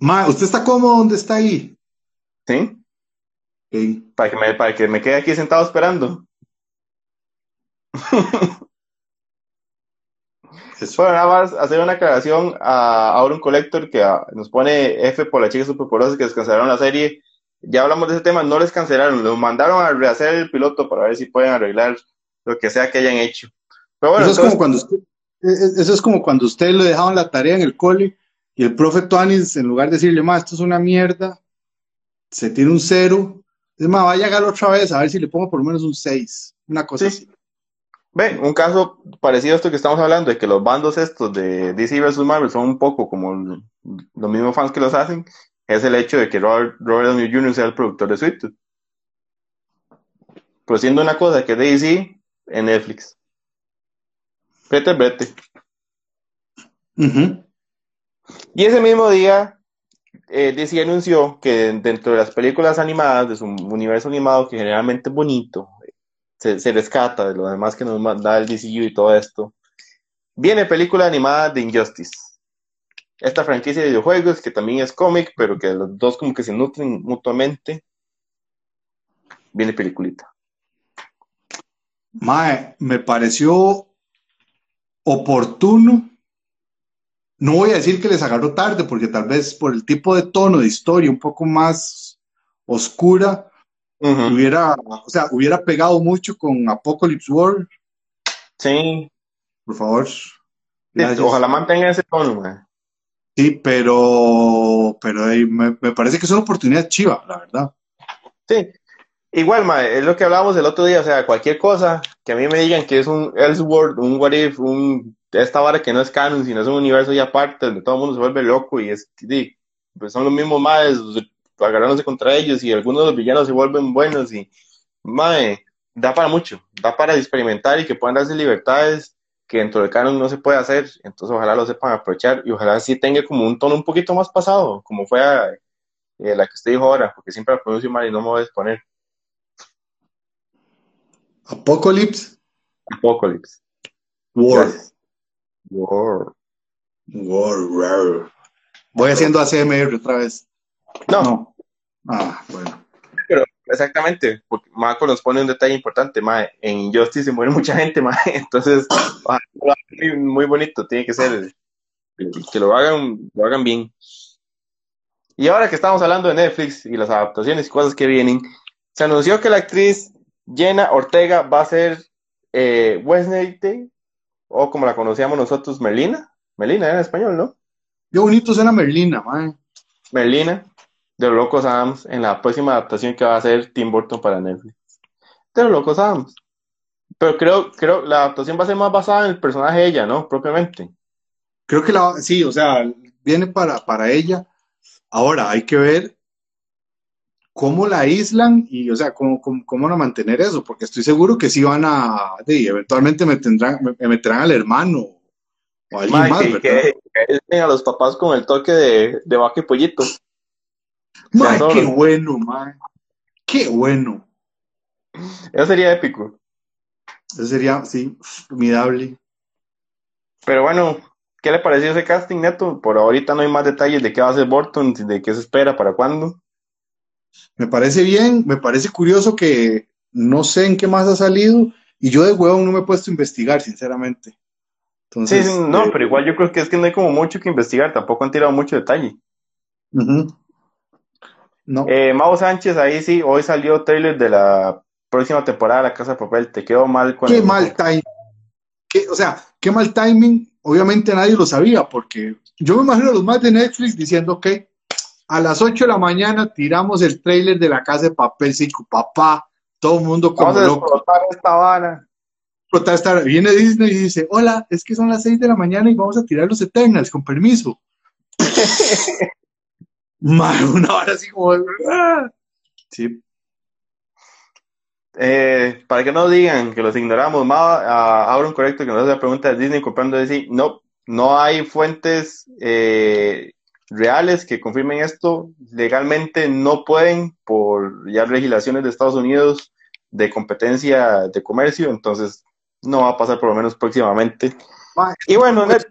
Ma, ¿usted está cómodo donde está ahí? ¿Sí? Para, que me, para que me quede aquí sentado esperando. bueno, nada más hacer una aclaración a Auron Collector que ah, nos pone F por las chicas superpoderosas que descansarán la serie ya hablamos de ese tema, no les cancelaron, lo mandaron a rehacer el piloto para ver si pueden arreglar lo que sea que hayan hecho. eso, es como cuando usted, e, e, eso es como cuando usted le dejaban la tarea en el cole y el profe Tuanis, en lugar de decirle, ma, esto es una mierda, se tiene un cero, es más, vaya a llegar otra vez a ver si le pongo por lo menos un 6, una cosa así. Ve, un caso parecido a esto que estamos hablando, de que los bandos estos de DC vs. Marvel son un poco como los mismos fans que los hacen, es el hecho de que Robert, Downey Jr. sea el productor de Sweet Tooth. Pero siendo una cosa que DC en Netflix. Vete, vete. Y ese mismo día, eh, DC anunció que dentro de las películas animadas, de su universo animado, que generalmente es bonito, se, se rescata de lo demás que nos da el DCU y todo esto, viene película animada de Injustice esta franquicia de videojuegos que también es cómic, pero que los dos como que se nutren mutuamente. Viene peliculita. Mae, me pareció oportuno. No voy a decir que les agarró tarde, porque tal vez por el tipo de tono de historia un poco más oscura, hubiera, o sea, hubiera pegado mucho con Apocalypse World. Sí. Por favor. ojalá mantenga ese tono, mae. Sí, pero, pero me, parece que es una oportunidad chiva, la verdad. Sí, igual, es lo que hablábamos el otro día, o sea, cualquier cosa que a mí me digan que es un Elseworld, un What If, un, esta vara que no es canon, sino es un universo ya aparte, donde todo el mundo se vuelve loco y es, pues son los mismos más agarrándose contra ellos y algunos de los villanos se vuelven buenos y, mae, da para mucho, da para experimentar y que puedan darse libertades que dentro del canon no se puede hacer, entonces ojalá lo sepan aprovechar y ojalá sí tenga como un tono un poquito más pasado, como fue eh, la que usted dijo ahora, porque siempre la pronuncio mal y no me voy a exponer. Apocalypse. Apocalypse. War. War. War. Voy haciendo ACMR otra vez. No. no. Ah, bueno. Exactamente, porque Marco nos pone un detalle importante, mae, en Justice se muere mucha gente, mae, entonces muy, bonito, tiene que ser que lo hagan, lo hagan bien. Y ahora que estamos hablando de Netflix y las adaptaciones y cosas que vienen, se anunció que la actriz Jenna Ortega va a ser eh, Wednesday, o como la conocíamos nosotros, Merlina. Merlina en español, ¿no? Qué bonito suena Merlina, mae. Merlina de los Locos Adams en la próxima adaptación que va a hacer Tim Burton para Netflix. De los Locos Adams. Pero creo, creo, la adaptación va a ser más basada en el personaje de ella, ¿no? Propiamente. Creo que la, sí, o sea, viene para, para ella. Ahora hay que ver cómo la aíslan y, o sea, cómo, cómo, cómo van a mantener eso, porque estoy seguro que sí van a, sí, eventualmente me, tendrán, me, meterán al hermano o a alguien más, que, que, a los papás con el toque de, de vaca y pollito qué bueno, man. Qué bueno. Eso sería épico. Eso sería, sí, formidable. Pero bueno, ¿qué le pareció ese casting, Neto? Por ahorita no hay más detalles de qué va a hacer Burton, de qué se espera, para cuándo. Me parece bien, me parece curioso que no sé en qué más ha salido y yo de huevo no me he puesto a investigar, sinceramente. Entonces, sí, no, eh, pero igual yo creo que es que no hay como mucho que investigar, tampoco han tirado mucho detalle. No. Eh, Mau Sánchez, ahí sí, hoy salió trailer de la próxima temporada de La Casa de Papel. Te quedó mal con Qué el- mal timing. Qué- o sea, qué mal timing. Obviamente nadie lo sabía, porque yo me imagino a los más de Netflix diciendo que a las 8 de la mañana tiramos el trailer de la casa de papel 5, papá, todo el mundo como Vamos a explotar esta vara. Viene Disney y dice, hola, es que son las 6 de la mañana y vamos a tirar los Eternals, con permiso. Man, una hora así como... ¡ah! Sí, Eh, para que no digan que los ignoramos, Mao, ah, abro un correcto que nos hace la pregunta de Disney comprando DC. No, no hay fuentes eh, reales que confirmen esto. Legalmente no pueden por ya legislaciones de Estados Unidos de competencia de comercio, entonces no va a pasar por lo menos próximamente. Ma, Y bueno, net-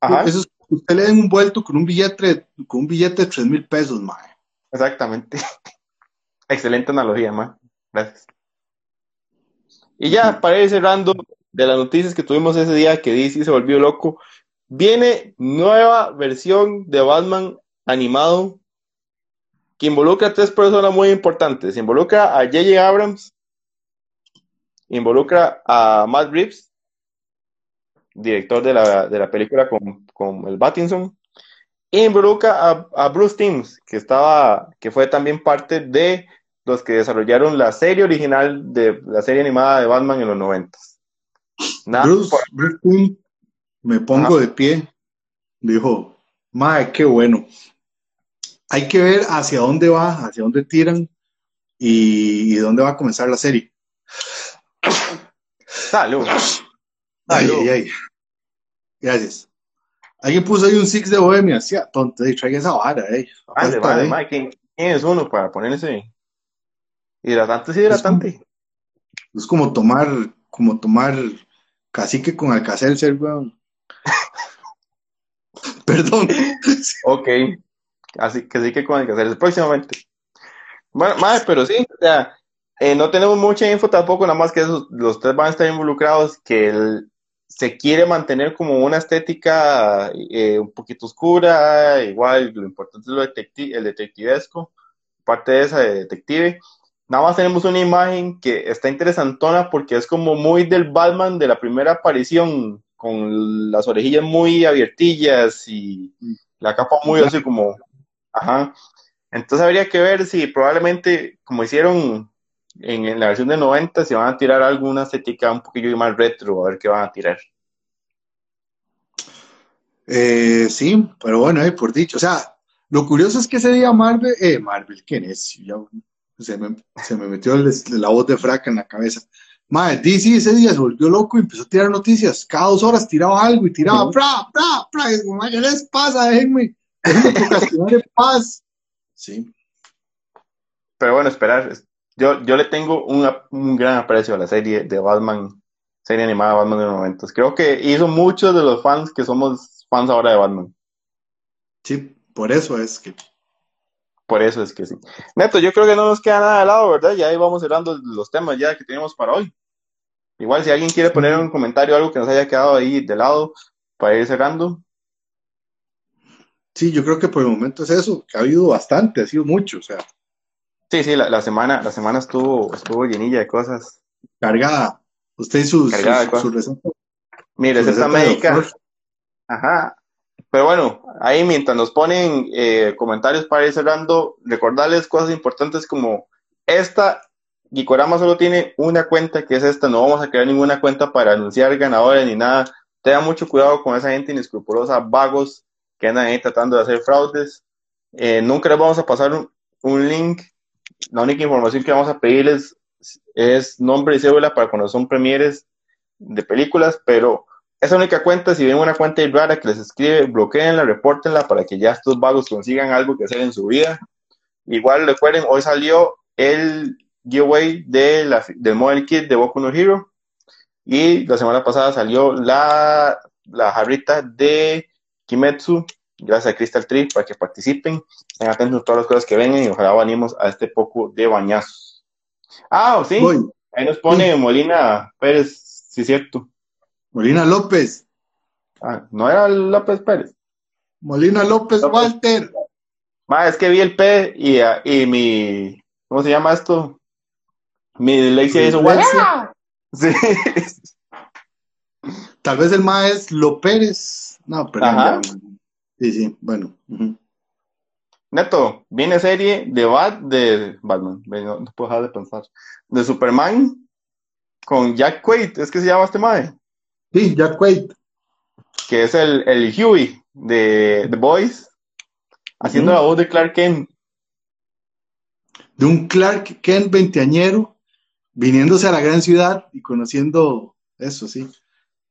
ajá, Eso es, usted le den un vuelto con un billete, con un billete de 3 mil pesos, mae. exactamente. Excelente analogía, ma. Gracias. Y ya, para ir cerrando, de las noticias que tuvimos ese día que DC se volvió loco, viene nueva versión de Batman animado que involucra a tres personas muy importantes. Involucra a J.J. Abrams, involucra a Matt Reeves, director de la, de la película con, con el Battinson, e involucra a, a Bruce Timm, que estaba, que fue también parte de los que desarrollaron la serie original de la serie animada de Batman en los 90. Nada, Bruce, por- Bruce me pongo Ajá. de pie. Dijo, mae, qué bueno. Hay que ver hacia dónde va, hacia dónde tiran y, y dónde va a comenzar la serie. salud. Ay, Salud. ay, ay. Gracias. Alguien puso ahí un six de Bohemia. Sí, tonto, traiga esa vara, eh. Vale, vale, Mike, ¿quién, quién es uno para ponerse hidratante? Sí, hidratante. Es como tomar, como tomar cacique con alcacelser, weón. Perdón. Ok, así que sí que con hacer próximamente. Bueno, madre, pero sí, o sea, eh, no tenemos mucha info tampoco, nada más que esos, los tres van a estar involucrados, que el- se quiere mantener como una estética eh, un poquito oscura, igual lo importante es lo detecti- el detectivesco, parte de esa de detective. Nada más tenemos una imagen que está interesantona porque es como muy del Batman de la primera aparición, con las orejillas muy abiertillas y la capa muy así como, ajá. Entonces habría que ver si probablemente, como hicieron en, en la versión de 90, si van a tirar alguna estética un poquillo más retro, a ver qué van a tirar. Eh, sí, pero bueno, eh, por dicho. O sea, lo curioso es que ese día Marvel, eh, Marvel, necio, ya se me, se me metió el- la voz de fraca en la cabeza. Madre, DC ese día se volvió loco y empezó a tirar noticias. Cada dos horas tiraba algo y tiraba. ¡pra, pra, pra! Y como, "Mae, ¿qué les pasa? Déjenme, déjenme en paz. Sí, Pero bueno, esperar. Yo, yo le tengo un, un gran aprecio a la serie de Batman, serie animada Batman de los 90. Creo que hizo muchos de los fans que somos fans ahora de Batman. sí, por eso es que. Por eso es que sí. Neto, yo creo que no nos queda nada de lado, ¿verdad? Ya ahí vamos cerrando los temas ya que tenemos para hoy. Igual si alguien quiere poner un comentario, algo que nos haya quedado ahí de lado para ir cerrando. Sí, yo creo que por el momento es eso, que ha habido bastante, ha sido mucho, o sea, Sí, sí, la, la semana, la semana estuvo, estuvo llenilla de cosas. cargada. Usted y sus, Cargada de cosas. su receta- Mi su receta médica. Ajá. Pero bueno, ahí mientras nos ponen eh, comentarios para ir cerrando, recordarles cosas importantes como esta, Gikorama solo tiene una cuenta que es esta, no vamos a crear ninguna cuenta para anunciar ganadores ni nada. Tengan mucho cuidado con esa gente inescrupulosa, vagos que andan ahí tratando de hacer fraudes. Eh, nunca les vamos a pasar un, un link. La única información que vamos a pedirles es nombre y cédula para cuando son premieres de películas, pero esa única cuenta, si ven una cuenta rara que les escribe, bloqueenla, repórtenla para que ya estos vagos consigan algo que hacer en su vida. Igual recuerden, hoy salió el giveaway de la, del Model Kit de Boku no Hero y la semana pasada salió la, la jarrita de Kimetsu, gracias a Crystal Tree, para que participen. Estén atentos a todas las cosas que vengan y ojalá venimos a este poco de bañazos. Ah, sí, Voy. ahí nos pone Molina Pérez, sí, cierto. Molina López, Ah, no era López Pérez. Molina López López. Walter. Ma, es que vi el P y, y mi. ¿Cómo se llama esto? Mi dislexia hizo Sí. Tal vez el más es Lo Pérez. No, pero. Ya, sí, sí, bueno. Neto, viene serie de Bat de Batman. No, puedo dejar de pensar. De Superman con Jack Quaid. ¿Es que se llama este mae? Sí, Jack Quaid. Que es el, el Huey de The Boys. Haciendo la voz de Clark Kent. De un Clark Kent veinteañero viniéndose a la gran ciudad y conociendo eso, sí.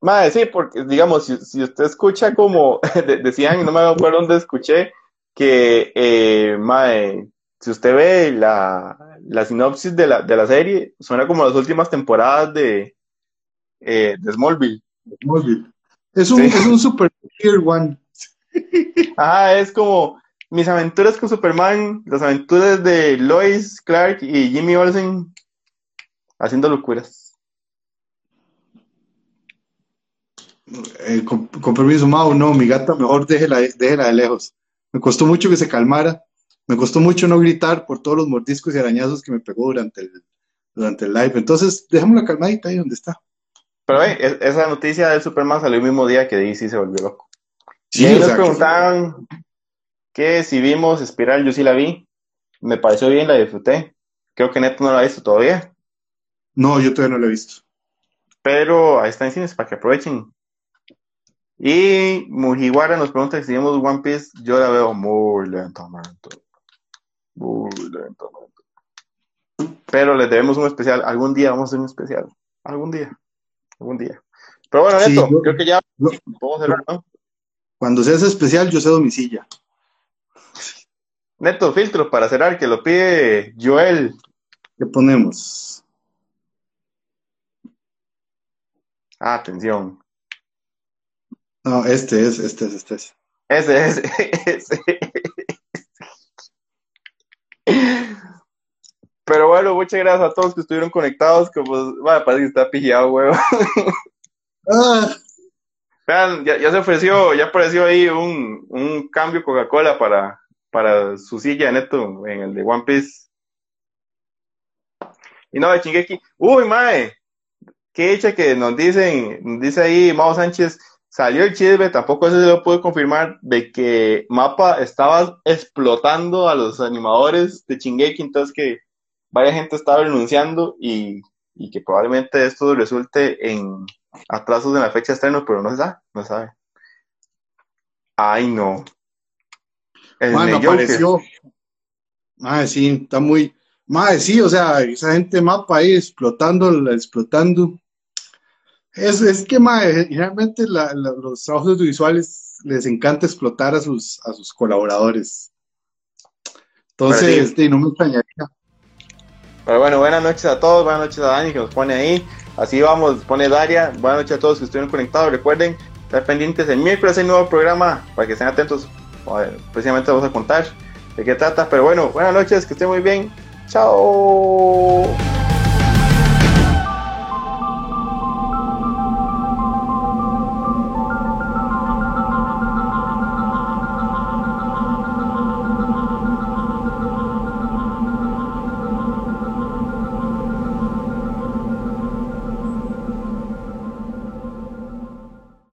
Madre, sí, porque digamos, si, usted escucha como decían, no me acuerdo dónde escuché, que, eh, madre, si usted ve la, la sinopsis de la, de la, serie, suena como las últimas temporadas de, eh, de Smallville. Smallville. Es un, es un super tier one. Ah, es como mis aventuras con Superman, las aventuras de Lois, Clark y Jimmy Olsen haciendo locuras. Eh, con, permiso, Mau, no, mi gata mejor déjela, déjela de lejos. Me costó mucho que se calmara, me costó mucho no gritar por todos los mordiscos y arañazos que me pegó durante el, durante el live. Entonces, la calmadita ahí donde está. Pero esa noticia del Superman salió el mismo día que DC se volvió loco. y ahí nos preguntaban que si vimos Espiral, yo sí la vi. Me pareció bien, la disfruté. Creo que Neto no la ha visto todavía. No, yo todavía no lo he visto. Pero ahí está en cines para que aprovechen. Y Mujiwara nos pregunta si vimos One Piece. Yo la veo muy lentamente. Muy lentamente. Pero les debemos un especial. Algún día vamos a hacer un especial. Algún día. Algún día. Pero bueno, Neto, creo que ya podemos hacerlo, ¿no? Cuando seas especial, yo cedo mi silla. Neto, filtro para cerrar, que lo pide Joel. ¿Qué ponemos? Atención. No, este es, este es, este es. Ese es, ese. Pero bueno, muchas gracias a todos que estuvieron conectados, que pues, bueno, parece que está pillado, huevo. Ah. Vean, ya, se ofreció, ya apareció ahí un, un cambio Coca-Cola para, para su silla neto en el de One Piece. Y no, de Chingeki. Uy, mae, qué hecha que nos dicen, nos dice ahí Mao Sánchez, salió el chisme, tampoco se lo pude confirmar, de que Mapa estaba explotando a los animadores de Chingeki, entonces que varias gente estaba renunciando y, que probablemente esto resulte en atrasos en la fecha de estreno, pero no se sabe, no se sabe. Ay, no. bueno, apareció. Ah, sí, está muy. Madre, sí, o sea, esa gente mapa ahí explotando, explotando. Es, es que realmente los trabajos audiovisuales les encanta explotar a sus, a sus colaboradores. Entonces, este, no me extrañaría. Pero bueno, buenas noches a todos, buenas noches a Dani que nos pone ahí. Así vamos, pone Daria. Buenas noches a todos que estuvieron conectados. Recuerden estar pendientes el miércoles hay nuevo programa para que estén atentos. precisamente vamos a contar de qué trata. Pero bueno, buenas noches, que estén muy bien. Chao.